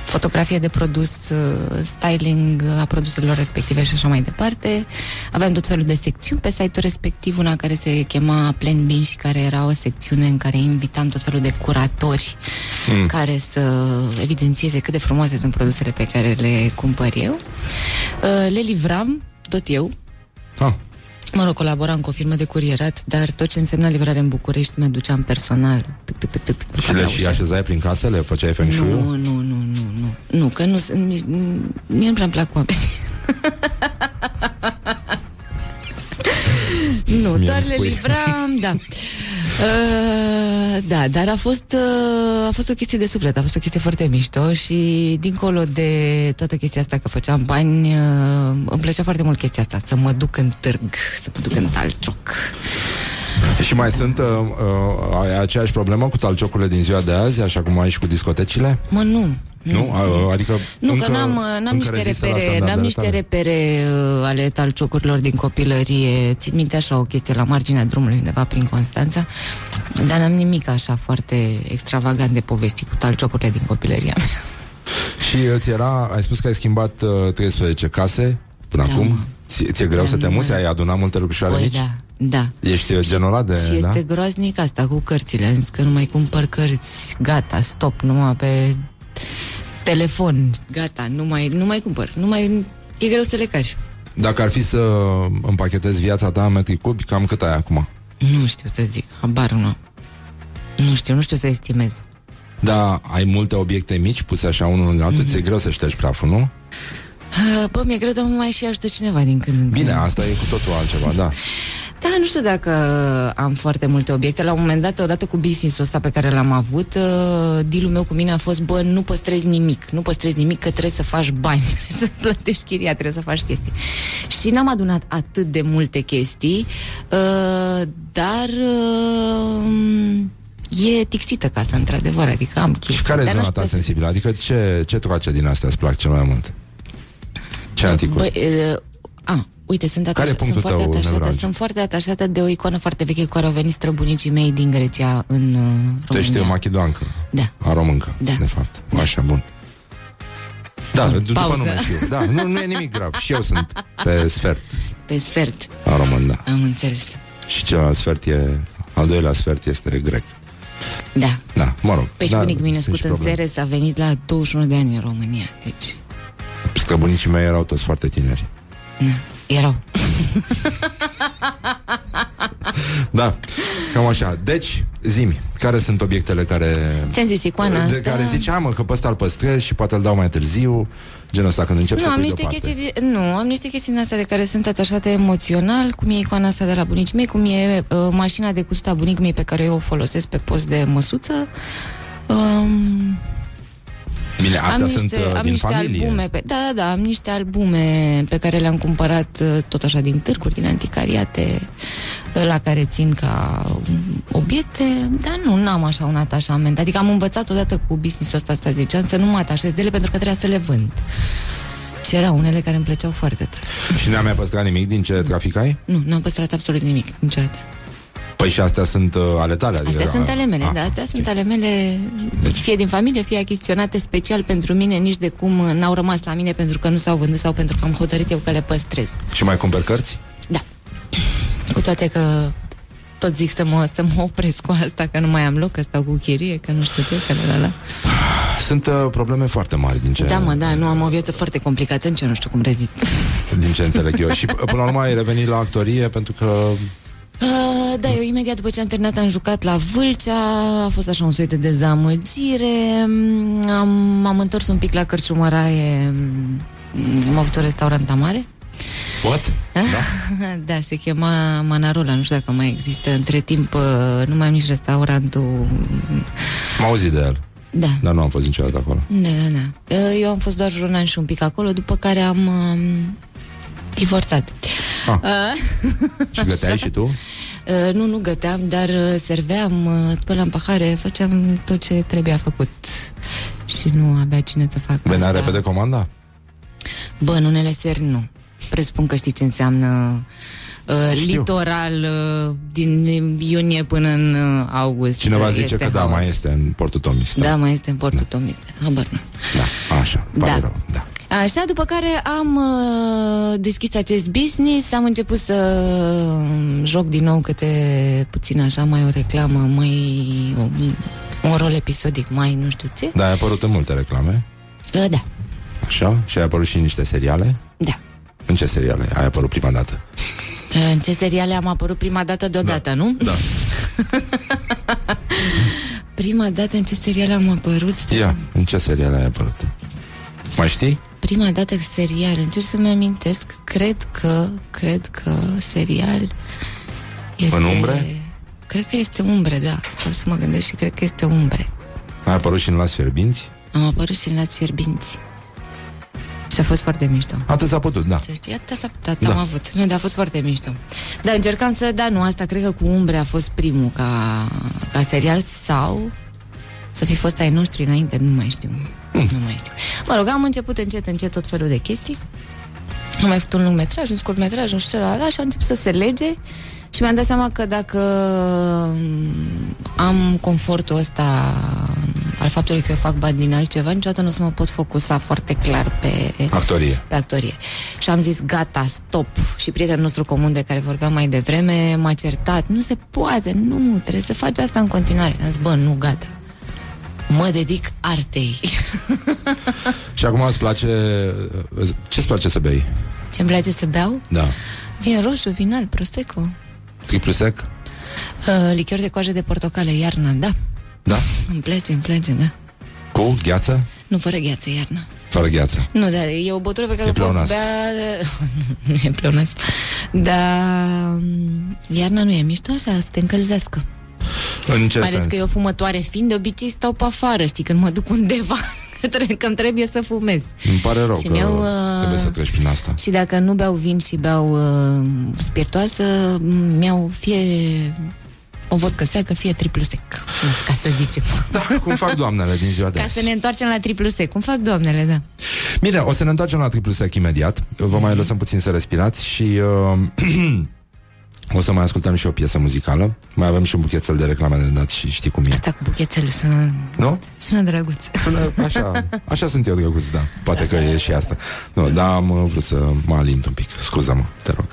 fotografie de produs, uh, styling a produselor respective și așa mai departe. Aveam tot felul de secțiuni pe site-ul respectiv, una care se chema Plan Bin și care era o secțiune în care invitam tot felul de curatori Mm. care să evidențieze cât de frumoase sunt produsele pe care le cumpăr eu. Uh, le livram tot eu. Ah. Mă rog, colaboram cu o firmă de curierat, dar tot ce însemna livrare în București mi-aduceam personal. Tic, tic, tic, tic, tic, Și le și așezai prin casă? Le făceai feng shui nu, nu, nu, nu, nu. Nu, că nu sunt- nici- Mie nu prea îmi plac oameni. nu, Mie doar îmi le spui. livram, da. Uh, da, dar a fost, uh, a fost o chestie de suflet, a fost o chestie foarte mișto și dincolo de toată chestia asta că făceam bani, uh, îmi plăcea foarte mult chestia asta, să mă duc în târg, să mă duc în talcioc. Și mai sunt uh, uh, ai aceeași problemă cu talciocurile din ziua de azi, așa cum ai și cu discotecile? Mă, nu. Nu? Uh, adică Nu, încă, că n-am, uh, n-am încă niște rezistă la repere, n-am standardele niște tale? repere uh, ale talciocurilor din copilărie. Țin minte așa o chestie la marginea drumului undeva prin Constanța, dar n-am nimic așa foarte extravagant de povesti cu talciocurile din copilăria mea. Și uh, ți era, ai spus că ai schimbat uh, 13 case până Da, acum? mă. Ți- Ți-e greu Da, să te mă. muți? Ai adunat multe lucrușoare Păi mici? da, da. Ești uh, genul ăla de... Și da? este groaznic asta cu cărțile. Am zis că nu mai cumpăr cărți, gata, stop, numai pe telefon, gata, nu mai, nu mai cumpăr, nu mai, e greu să le cari. Dacă ar fi să împachetezi viața ta în metri cubi, cam cât ai acum? Nu știu să zic, habar nu. Nu știu, nu știu să estimez. Da, ai multe obiecte mici puse așa unul lângă altul, Mhm. ți-e greu să ștergi praful, nu? Uh, Bă, mi-e greu, dar mă mai și ajută cineva din când în când. Bine, asta e cu totul altceva, da. Da, nu știu dacă am foarte multe obiecte. La un moment dat, odată cu business-ul ăsta pe care l-am avut, uh, dealul meu cu mine a fost, bă, nu păstrezi nimic. Nu păstrezi nimic că trebuie să faci bani, trebuie să plătești chiria, trebuie să faci chestii. Și n-am adunat atât de multe chestii, uh, dar... Uh, E tixită casa, într-adevăr, adică am chestii. Și care e dar zona n-aș ta putea să- sensibilă? Adică ce, ce troace din astea îți plac cel mai mult? Ce anticuri? Băi, uh, a, uite, sunt, Care e atașa, sunt punctul foarte tău atașată, nevralgic? sunt foarte atașată de o icoană foarte veche cu care au venit străbunicii mei din Grecia în uh, Tu ești România. machidoancă. Da. A româncă, Da. de fapt. Așa, bun. Da, după pauză. nume știu. Da, nu, nu e nimic grav. Și eu sunt pe sfert Pe sfert, a român, da. am înțeles. Și celălalt sfert e... Al doilea sfert este grec. Da. Da, mă rog. Pe și da, bunicul meu sunt născut și în probleme. Seres a venit la 21 de ani în România. Deci, Străbunicii mei erau toți foarte tineri. Erau. Da, cam așa. Deci, zimi, care sunt obiectele care... Ți-am zis icoana de asta. care ziceam, mă, că pe ăsta îl păstrez și poate îl dau mai târziu, genul ăsta când încep Nu, să am pui niște deoparte. chestii, de, nu, am niște chestii din astea de care sunt atașate emoțional, cum e icoana asta de la bunicii mei, cum e uh, mașina de cusut a bunicii mei pe care eu o folosesc pe post de măsuță. Um, Bine, astea am sunt niște, uh, am din niște familie. albume pe, da, da, da, am niște albume pe care le-am cumpărat uh, tot așa din târguri, din anticariate uh, la care țin ca um, obiecte, dar nu, n-am așa un atașament. Adică am învățat odată cu business-ul ăsta, asta de ani să nu mă atașez de ele pentru că trebuia să le vând. Și erau unele care îmi plăceau foarte tare. Și n-am mai păstrat nimic din ce traficai? Nu, n-am păstrat absolut nimic, niciodată. Păi și astea sunt uh, ale tale? Adică, Astea sunt ale mele, Ah, da, astea sunt ale mele, fie din familie, fie achiziționate special pentru mine, nici de cum uh, n-au rămas la mine pentru că nu s-au vândut sau pentru că am hotărât eu că le păstrez. Și mai cumperi cărți? Cu toate că tot zic să mă, să mă opresc cu asta, că nu mai am loc, că stau cu chirie, că nu știu ce, că la la la. Sunt uh, probleme foarte mari din ce, Da, mă, da, nu am o viață foarte complicată, nici eu nu știu cum rezist. din ce înțeleg eu. Și p- până la urmă ai revenit la actorie pentru că... Uh, da, eu imediat după ce am terminat am jucat la Vâlcea, a fost așa un soi de dezamăgire, Mm, am, m-am întors un pic la cărciumăraie, Mm, am avut un restaurant amare. What? Da? da, se chema Manarola, nu știu dacă mai există. Între timp, uh, nu mai am nici restaurantul. M-am auzit de el. Da. Dar nu am fost niciodată acolo. Da, da, da. Uh, Eu am fost doar un an și un pic acolo, după care am um, divorțat. Ah. Uh, Și găteai și tu? Uh, nu, nu găteam, dar uh, serveam, uh, spălam pahare, făceam tot ce trebuia făcut. Și nu avea cine să facă Venea asta. repede comanda? Bă, în unele seri nu. Presupun că știi ce înseamnă uh, Știu. litoral uh, din iunie până în uh, august. Cineva uh, zice este că da, haos. mai este în Portul Tomis. Da, mai este în portul Tomis. Habar nu. Da, așa, pare Da. rău. Da. Așa, după care am uh, deschis acest business, am început să uh, joc din nou câte puțin așa, mai o reclamă, mai un, un rol episodic, mai nu știu ce. Da, ai apărut în multe reclame. Uh, da, Așa? Și ai apărut și în niște seriale? Da. În ce seriale ai apărut prima dată? Uh, în ce seriale am apărut prima dată deodată, da. nu? Da. prima dată în ce seriale am apărut? Ia, în ce seriale ai apărut? Mai știi? Prima dată serial, încerc să-mi amintesc, cred că, cred că serial este... În umbre? Cred că este umbre, da. Stau să mă gândesc și cred că este umbre. Ai apărut și în Las Fierbinți? Am apărut și în Las Fierbinți. Și a fost foarte mișto. Atât s-a putut, da. Să știi, atât s-a putut, da. am avut. Nu, dar a fost foarte mișto. Dar încercam să, da, nu, asta cred că cu umbre a fost primul ca, ca serial sau să fi fost ai noștri înainte, nu mai știu. Hmm. Nu mai știu. Mă rog, am început încet, încet tot felul de chestii. Am mai făcut un lung metraj, un scurt metraj, un știu celălalt și a început să se lege și mi-am dat seama că dacă mm, am confortul ăsta al faptului că eu fac bani din altceva, niciodată nu o să mă pot focusa foarte clar pe Actorie. pe actorie. Și am zis, gata, stop. Și prietenul nostru comun de care vorbeam mai devreme m-a certat. Nu se poate, nu, trebuie să faci asta în continuare. Am zis, bă, nu, gata. Mă dedic artei. Și acum îți place... Ce-ți place să bei? Ce-mi place să beau? Da. Vin roșu, vinal, prosecco. Triplu sec? Uh, lichior de coajă de portocale, iarna, da. Da? Îmi place, îmi place, da. Cu gheață? Nu, fără gheață, iarna. Fără gheață. Nu, dar e o băutură pe care E o pot pleonasm. bea... nu e pleonasm. Dar mm, iarna nu e mișto așa, să te încălzească. În ce Mai ales sens? că eu fumătoare fiind, de obicei stau pe afară, știi, când mă duc undeva, că îmi trebuie să fumez. Îmi pare rău Și că mi-au, uh, trebuie să treci prin asta. Și dacă nu beau vin și beau uh, spiritoasă, m- mi-au fie o vodcă seacă, fie triplu sec, ca să zicem. Da, cum fac doamnele din ziua de Ca azi. să ne întoarcem la triplu sec. Cum fac doamnele, da? Bine, o să ne întoarcem la triplu sec imediat. Vă mai lăsăm puțin să respirați și uh, o să mai ascultăm și o piesă muzicală. Mai avem și un buchețel de reclame de dat și știi cum e. Asta cu buchețelul sună, Nu? sună drăguț. Sună așa, așa sunt eu drăguț, da. Poate că e și asta. Nu, dar am uh, vrut să mă alint un pic. Scuză-mă, te rog.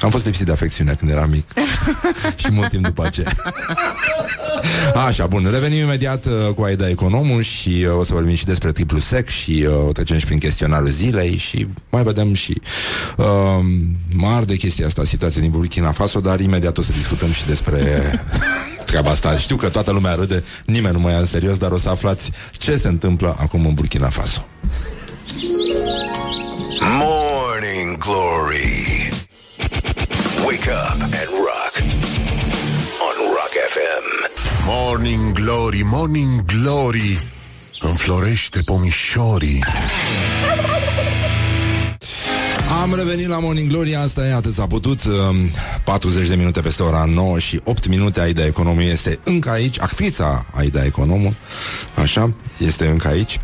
Am fost lipsit de afecțiune când eram mic și mult timp după aceea. Așa, bun, revenim imediat uh, cu Aida Economul și uh, o să vorbim și despre triplu sec și uh, o trecem și prin chestionarul zilei și mai vedem și uh, mari de chestia asta, situația din Burkina Faso, dar imediat o să discutăm și despre treaba asta. Știu că toată lumea râde, nimeni nu mă ia în serios, dar o să aflați ce se întâmplă acum în Burkina Faso. Morning Glory. Wake up and rock. On Rock FM. Morning Glory, Morning Glory Înflorește pomișorii Am revenit la Morning Glory, asta e, atât s-a putut um, 40 de minute peste ora 9 și 8 minute Aida Economu este încă aici Actrița Aida Economu Așa, este încă aici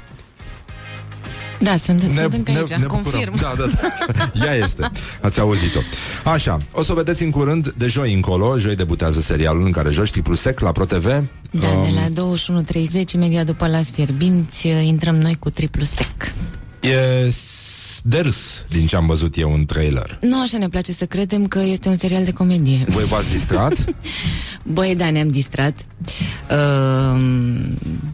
Da, sunt, ne, sunt încă aici, bucurăm. confirm. Da, da, da. Ea este. Ați auzit-o. Așa, o să o vedeți în curând, de joi încolo, joi debutează serialul în care joci triplu sec la ProTV. Da, de la 21.30, imediat după las fierbinți, intrăm noi cu triplu sec. E s- de râs, din ce am văzut eu în trailer. Nu așa ne place să credem că este un serial de comedie. Voi v-ați distrat? Băi, da, ne-am distrat. Uh,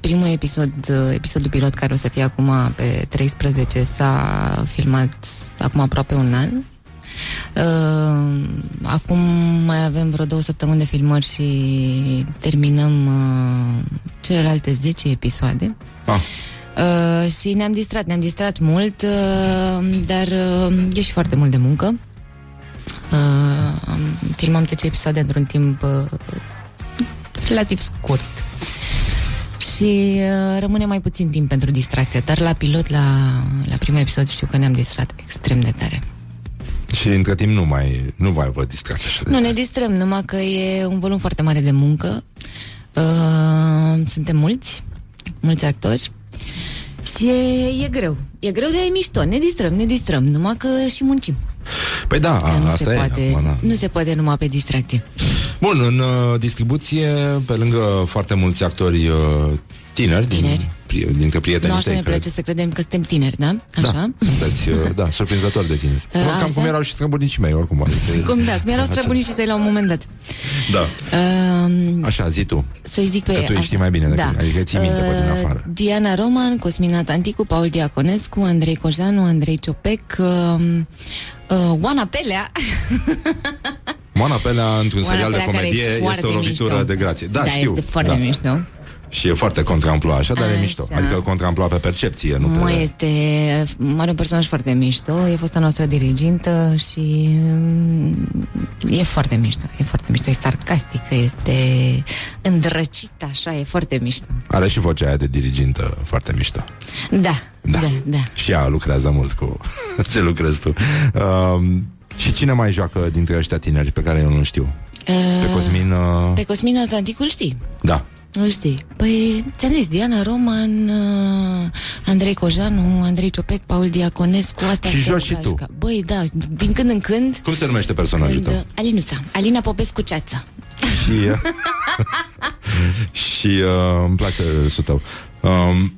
primul episod, uh, episodul pilot care o să fie acum pe 13 s-a filmat acum aproape un an. Uh, acum mai avem vreo două săptămâni de filmări și terminăm uh, celelalte 10 episoade. Ah. Uh, și ne-am distrat, ne-am distrat mult, uh, dar uh, e și foarte mult de muncă. Uh, am, filmam 10 episoade într-un timp uh, relativ scurt. Și uh, rămâne mai puțin timp pentru distracție, dar la pilot, la, la primul episod, știu că ne-am distrat extrem de tare. Și între timp nu mai, nu mai vă distrați așa de Nu ne distrăm, numai că e un volum foarte mare de muncă. Uh, suntem mulți, mulți actori. Și e, e greu. E greu de e mișto. Ne distrăm, ne distrăm. Numai că și muncim. Păi da, Că nu asta se e. poate, acum, da. nu se poate numai pe distracție. Bun, în uh, distribuție, pe lângă foarte mulți actori uh, tineri, Tineri. Din, pri, dintre prietenii nu așa tăi, ne cred. place să credem că suntem tineri, da? Așa? Da, sunteți, uh, da, surprinzător de tineri. Uh, Cam așa? cum erau și străbunicii mei, oricum. Adică, Cum da, mi-erau Așa. străbunicii tăi la un moment dat. Da. Uh, Așa, zi tu. să-i zic pe Că tu așa. știi mai bine decât mine, adică ții minte pe din afară. Diana Roman, Cosmina Tanticu, Paul Diaconescu, Andrei Cojanu, Andrei Ciopec, uh, uh, Oana Pelea. Moana Pelea, într-un Oana serial de Pelea, care e comedie, este foarte o lovitură mișto. de grație. Da, da știu. este foarte da. mișto. Și e foarte contramploa, așa, dar e Așa. mișto. Adică contramploa pe percepție, nu pe... Mă, este are un personaj foarte mișto, e fosta noastră dirigintă și mm, e foarte mișto, e foarte mișto, e sarcastică, este îndrăcită, așa, e foarte mișto. Are și vocea aia de dirigintă foarte mișto. Da, da, da. da. Și ea lucrează mult cu ce lucrezi tu. Um, și cine mai joacă dintre ăștia tineri pe care eu nu știu? Pe Cosmin... Uh... Pe Cosmina Zanticul știi? Da. Nu știi. Păi, ți-am zis, Diana Roman, uh, Andrei Cojanu, Andrei Ciopec, Paul Diaconescu, asta Și joci și tu. Băi, da, din când în când, Cum se numește personajul când tău? uh, Alinuța, Alina Popescu Ceață. Și, uh, și uh, îmi place râsul tău. Um,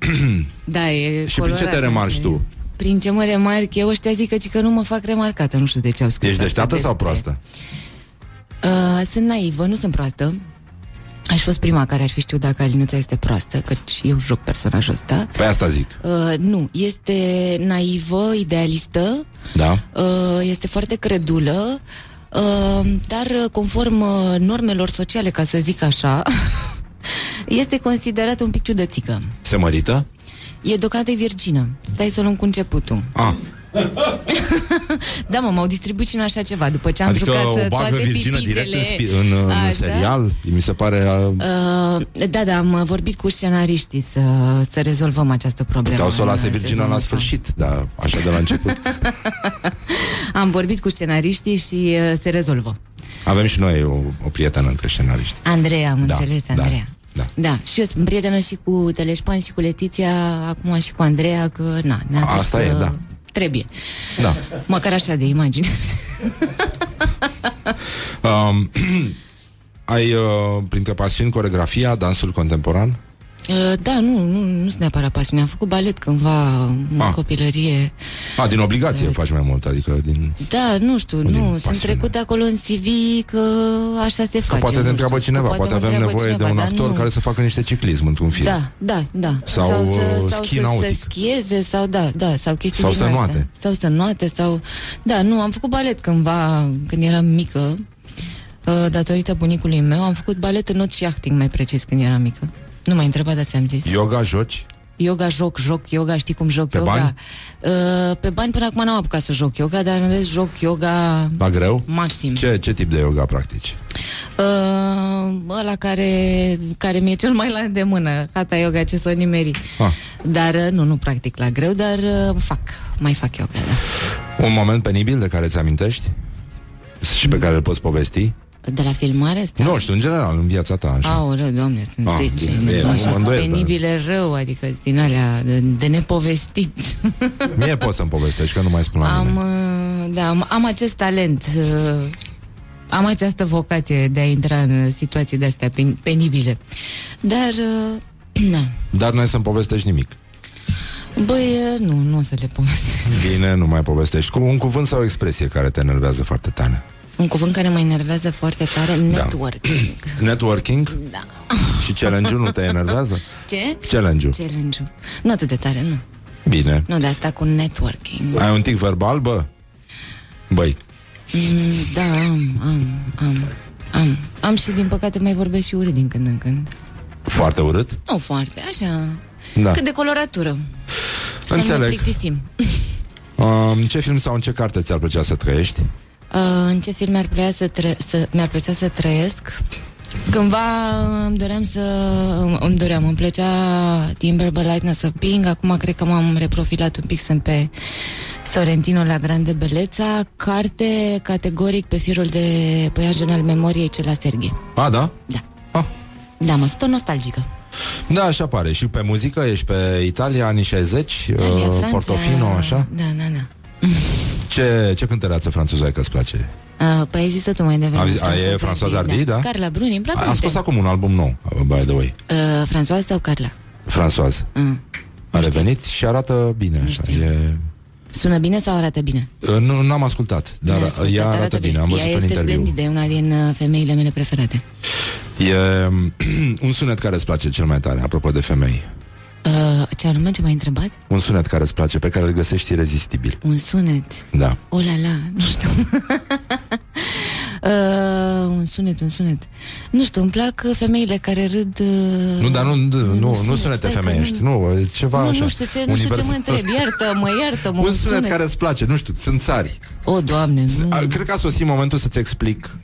Da, e și prin ce te colorată remarci și- tu? Prin ce mă remarc, eu ăștia zic că, ci că nu mă fac remarcată, nu știu de ce au scris Ești asta deșteaptă sau despre- proastă? Uh, sunt naivă, nu sunt proastă. Aș fi fost prima care aș fi știut dacă Alinuța este proastă, căci eu joc personajul ăsta. Pe asta zic. Uh, nu, este naivă, idealistă, Da? uh, este foarte credulă, uh, dar uh, conform uh, normelor sociale, ca să zic așa, este considerată un pic ciudățică. Se mărită? E deocamdată virgină. Stai să luăm cu începutul. Ah. da, mă, m-au distribuit și în așa ceva. După ce am adică jucat o uh, bagă toate Virgină direct în, pipizele... spi- în, în Așa. serial? Mi se pare... Uh, Uh, da, da, am vorbit cu scenariștii să, să rezolvăm această problemă. Puteau să o lase în Virgina sezonul la ăsta. sfârșit, dar așa de la început. Am vorbit cu scenariștii și uh, se rezolvă. Avem și noi o, o prietenă între scenariști. Andreea, am Da, înțeles, da, Andreea. da. Da, și eu sunt prietenă și cu Teleșpan și cu Letiția, acum și cu Andreea, că na, ne-a dus Asta să... e, da. Trebuie. Da. Măcar așa de imagine. Um, ai, uh, printre pasiuni, coregrafia, dansul contemporan? Uh, da, nu, nu, nu sunt neapărat pasiune. Am făcut balet cândva în Ah. copilărie. A, din obligație faci mai mult, adică din... Da, nu știu, din nu, sunt pasiune. trecut acolo în CV că așa se Că face. poate te nu întreabă știu, cineva, că poate mă avem întreabă nevoie cineva, de un dar actor nu. care să facă niște ciclism într-un film. Da, da, da. Sau, sau, uh, să, sau schi să, nautic. să schieze, sau da, da, sau chestii Sau din să astea. nuate. Sau să nuate, sau... Da, nu, am făcut balet cândva, când eram mică, uh, datorită bunicului meu. Am făcut balet în not și acting, mai precis, când eram mică. Nu m-ai întrebat, dar ți-am zis. Yoga, joci? Yoga joc, joc yoga, știi cum joc Pe yoga? bani? Uh, pe bani până acum n-am apucat să joc yoga, dar în rest joc yoga La greu? maxim. Ce, ce tip de yoga practici? Uh, ăla care, care mi-e cel mai la de mână, Hatha yoga, ce s-o nimeri. Ah. Dar uh, nu, nu practic la greu, dar uh, fac, mai fac yoga, da. Un moment penibil de care ți amintești? Și pe care îl poți povesti? De la filmare asta? Nu știu, în general, în viața ta, așa. Aoleu, doamne, sunt Ah, 10 bine, bine, nu, mă și sunt îndoiesc, dar- penibile rău, adică sunt din alea de, de nepovestit. Mie poți să-mi povestești, că nu mai spun la am, nimeni. uh, da, am, am acest talent, uh, am această vocație de a intra în situații de-astea pen, penibile. Dar, uh, na, Dar n-ai să-mi povestești nimic. băi, uh, nu, nu o să le povestesc. Bine, nu mai povestești. Cu un cuvânt sau o expresie care te enervează foarte tare. Un cuvânt care mă enervează foarte tare, network. Networking? Da. Și challenge-ul nu te enervează? Ce? Challenge-ul. Challenge-ul. Nu atât de tare, nu. Bine. Nu, de asta cu networking. Ai un tic verbal, bă? Băi, Mm, da, am, am, am, am. Am și, din păcate, mai vorbesc și urât din când în când. foarte urât? Nu foarte, așa. Da. Cât de coloratură. Să nu ne Înțeleg. plictisim. Um, ce film sau în ce carte ți-ar plăcea să trăiești? Uh, în ce film mi-ar plăcea să, tră- să, mi-ar plăcea să trăiesc? Cândva îmi doream să... îmi- Îmi doream, îmi plăcea Timber Lightness of Being Acum cred că m-am reprofilat un pic Sunt pe Sorrentino la Grande Beleța Carte categoric pe firul de Păiajen al memoriei ce la Serghe A, da? Da, mă, sunt o nostalgică Da, așa pare. Și pe muzică ești pe Italia, anii 60, Italia, uh, Franța Portofino, așa? Da, da, da Ce, ce cântăreață franțuzaică îți place? uh, Păi ai zis-o tu mai devreme A zis- a, e Françoise Hardy, da? Carla Bruni, îmi plac A, a multe. scos acum un album nou, by the way. uh, Françoise sau Carla? Françoise. Mm. A revenit și arată bine, așa. E... Sună bine sau arată bine? Uh, Nu, n-am ascultat, dar Ne-ai ea ascultat, arată, arată bine. Am Ea văzut un este interviu. splendidă, e una din uh, femeile mele preferate. E un sunet care îți place cel mai tare, apropo de femei. Uh, ce anume, ce m-ai întrebat? Un sunet care îți place, pe care îl găsești irezistibil. Un sunet. Da. O la la, nu știu. uh, un sunet, un sunet. Nu știu, îmi plac uh, femeile care râd... Uh, Nu, dar nu, nu, nu, nu sunet, sunete stai că femeiești, nu, ceva nu, așa. nu știu ce, nu știu ce mă universal. întreb. Iartă-mă, iartă-mă. Un sunet care îți place, nu știu, sunt țari. O, Doamne, nu. A, Cred că a sosit momentul să-ți explic.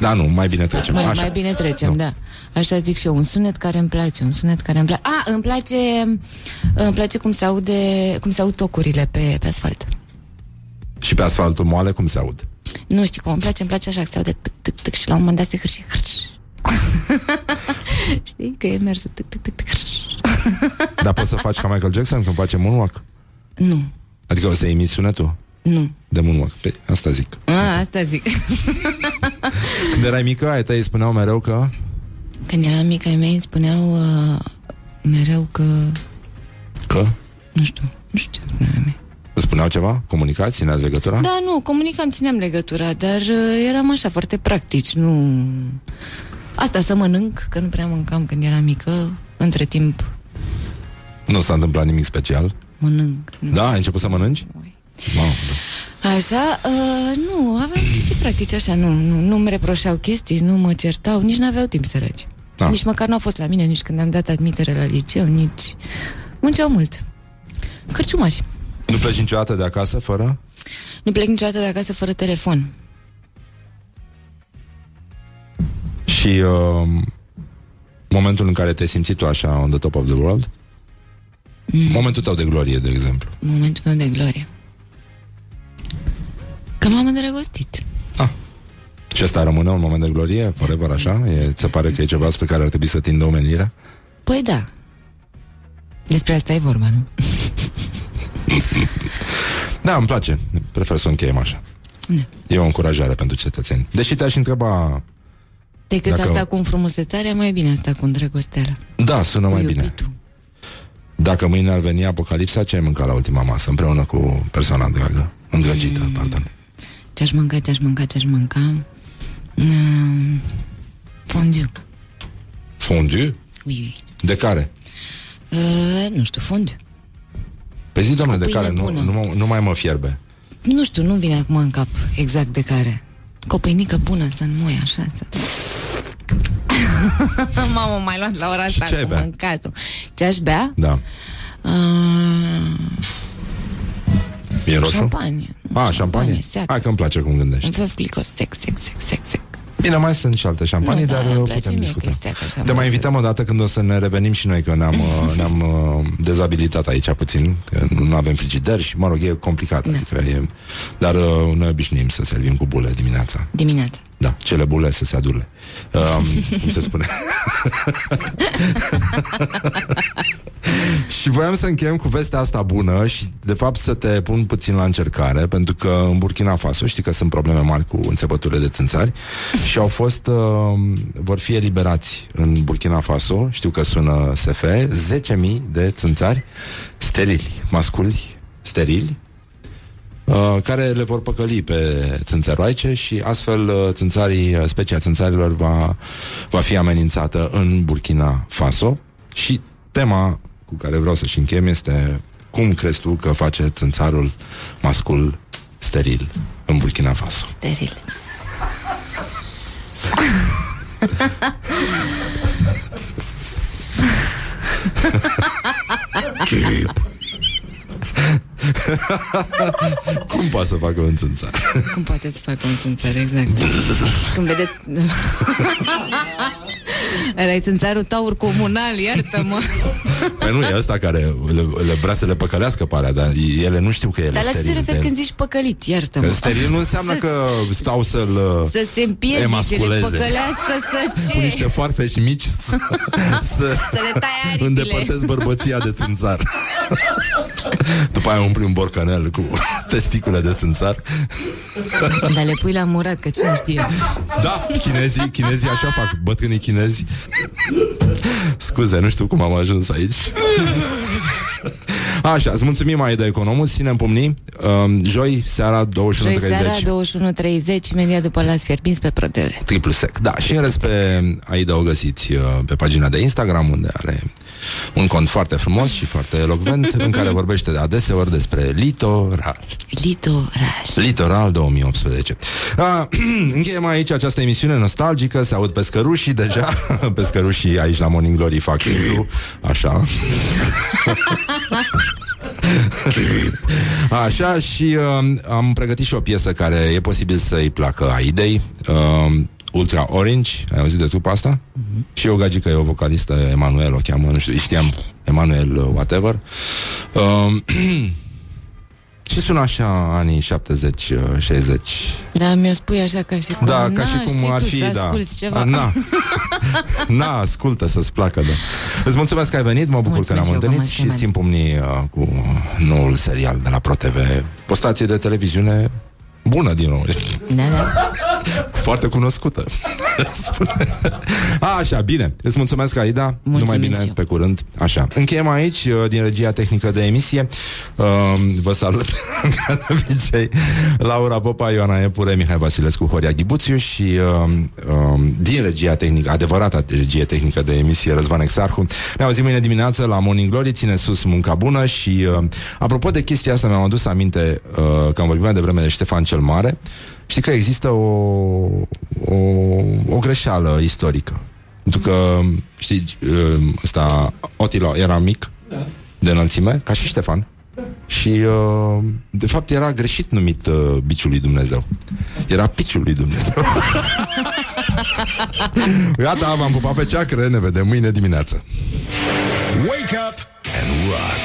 Da, nu, mai bine trecem. Mai, Așa. mai bine trecem, Nu. da. Așa zic și eu, un sunet care îmi place, un sunet care îmi place. A, îmi place, îmi place cum se aude, cum se aud tocurile pe, pe asfalt. Și pe asfaltul moale, cum se aud? Nu știu cum îmi place, îmi place așa că se aude tic, tic, tic și la un moment dat se hârșie. Hârș. Știi? Că e mersul tic, tic, tic, tic, hârș. Dar poți să faci ca Michael Jackson când face moonwalk? Nu, Adică o să imiți sunetul nu. de moonwalk. Pe, asta zic. A, asta zic. Când erai mică, ai tăi spuneau mereu că... Când eram mică, ai mei îmi spuneau uh, mereu că... Că? Nu știu, nu știu ce spuneau ai mei. Îți spuneau ceva? Comunicați? Țineați legătura? Da, nu, comunicam, țineam legătura, dar uh, eram așa, foarte practici, nu... Asta să mănânc, că nu prea mâncam când eram mică, între timp Nu s-a întâmplat nimic special? mănânc. Nu. Da? Ai început să mănânci? Mamă, Așa, uh, nu, aveam chestii practice așa, nu, nu, nu-mi reproșau chestii, nu mă certau, nici n-aveau timp săraci. Da. Nici măcar nu au fost la mine, nici când am dat admitere la liceu, nici... Munceau mult. Cărciumari. Nu pleci niciodată de acasă fără? Nu plec niciodată de acasă fără telefon. Și uh, momentul în care te-ai simțit tu așa on the top of the world? Mm. Momentul tău de glorie, de exemplu. Momentul meu de glorie. Că m-am îndrăgostit. Și asta rămâne un moment de glorie, forever așa? E, ți se pare că e ceva spre care ar trebui să tindă omenirea? Păi da. Despre asta e vorba, nu? Da, îmi place. Prefer să o încheiem așa. Da. E o încurajare pentru cetățeni. Deși te-aș întreba... Decât Dacă- asta cu înfrumusețarea, mai bine asta cu îndrăgosterea. Da, sună mai bine. Dacă mâine ar veni apocalipsa, ce ai mâncat la ultima masă împreună cu persoana dragă? Îndrăgită, Mm. pardon. Ce-aș mânca, ce-aș mânca, ce-aș mânca? Um, fondiu. Fondue? Oui, oui. De care? Uh, nu știu, fondiu. Pe zi, domnule, de pâine care? Nu, bună. nu, mă- nu mai mă fierbe. Nu știu, nu vine acum în cap exact de care. Cu o pâinică bună să înmoi așa să... Mamă, m-ai luat la ora asta ce ai cu bea? mâncatul. Ce aș bea? Da. Uh, E roșu? Șampanie. A, șampanie? seacă. Hai că îmi place cum gândești. un fel glicos sec, sec, sec, sec, sec. Bine, mai sunt și alte șampanii, Nu, da, dar îmi uh, place putem mie discuta. chestia că așa Te mai mă- invităm o dată când o să ne revenim și noi, că ne-am, uh, ne-am uh, dezabilitat aici puțin, că nu avem frigider și, mă rog, e complicat. Da. Adică e, dar uh, noi obișnuim să servim cu bule dimineața. Dimineața. Da, cele bule să se adule. Um, cum se spune? și voiam să încheiem cu vestea asta bună și, de fapt, să te pun puțin la încercare, pentru că în Burkina Faso știi că sunt probleme mari cu înțepăturile de țânțari și au fost, uh, vor fi eliberați în Burkina Faso, știu că sună SF, 10.000 de țânțari sterili, masculi sterili, uh, care le vor păcăli pe țânțăroaice și astfel uh, țânțarii, uh, specia țânțarilor va, va fi amenințată în Burkina Faso. Și tema cu care vreau să-și închem este cum crezi tu că face țânțarul mascul steril în Burkina Faso? Steril. Chip. cum poate să facă un țânțar? Cum poate să facă un țânțar, exact. Când vede... Ăla e țânțarul taur comunal, iartă-mă. Păi nu, e ăsta care le, le vrea să le păcălească pe alea, dar ele nu știu că ele Dar la ce te steril. referi când zici păcălit, iartă-mă? Că steril nu înseamnă Să- că stau să-l uh, Să se împiedice, le emasculeze. păcălească să cu niște ce? foarfeci mici să, să Să le tai aripile. îndepărtez bărbăția de țânțar. După aia umpli un borcanel cu testicule de țânțar. Dar le pui la murat, că cine știe. Da, chinezii, chinezii așa fac. Bătrânii chinezi. Scuze, nu știu cum am ajuns aici. Așa, îți mulțumim mai de economul, ținem pumnii. Um, joi, seara, 21.30. Joi seara, 21.30, imediat după las fierbinți pe ProTV. Triplu sec. Da, și în rest pe Aida o găsiți uh, pe pagina de Instagram, unde are un cont foarte frumos și foarte elocvent, în care vorbește de adeseori despre litoral. Litoral. Litoral 2018. A, încheiem aici această emisiune nostalgică, se aud pescărușii deja. pescărușii aici la Morning Glory fac știu, așa. Așa și uh, am pregătit și o piesă care e posibil să-i placă Aidei. Uh, Ultra Orange, ai auzit de trupa asta? Mm-hmm. Și o gagică e o vocalistă, Emanuel o cheamă, nu știu, știam, Emanuel uh, whatever. Uh, și sună așa anii 70-60. Da, mi-o spui așa ca și cum... Da, ca na, și cum și ar tu fi, să da. asculți ceva. A, Na. Na, ascultă să-ți placă, da. Îți mulțumesc că ai venit, mă bucur Mulțumesc că ne-am eu că întâlnit m-ați și chemat. țin pumnii uh, cu noul serial de la ProTV. Postație de televiziune bună din România. Da, da. Foarte cunoscută. Spune. A, așa, bine. Îți mulțumesc, Aida. Numai bine, și eu. pe curând. Așa. Încheiem aici, uh, din regia tehnică de emisie. Uh, vă salut, ca de obicei, Laura Popa, Ioana Epure, Mihai Vasilescu, Horia Ghibuțiu și uh, uh, din regia tehnică, adevărata regie tehnică de emisie, Răzvan Exarhu. Ne auzim mâine dimineață la Morning Glory. Ține sus munca bună și, uh, apropo de chestia asta, mi-am adus aminte uh, că am vorbit mai devreme de Ștefan cel Mare. Știi că există o, o, o greșeală istorică. Pentru că, știi, ăsta, Otilo era mic, Da. de înălțime, ca și Ștefan. Și, uh, de fapt, era greșit numit uh, biciul lui Dumnezeu. Era piciul lui Dumnezeu. Gata, v-am pupat pe ceacră, ne vedem mâine dimineață. Wake up and rock.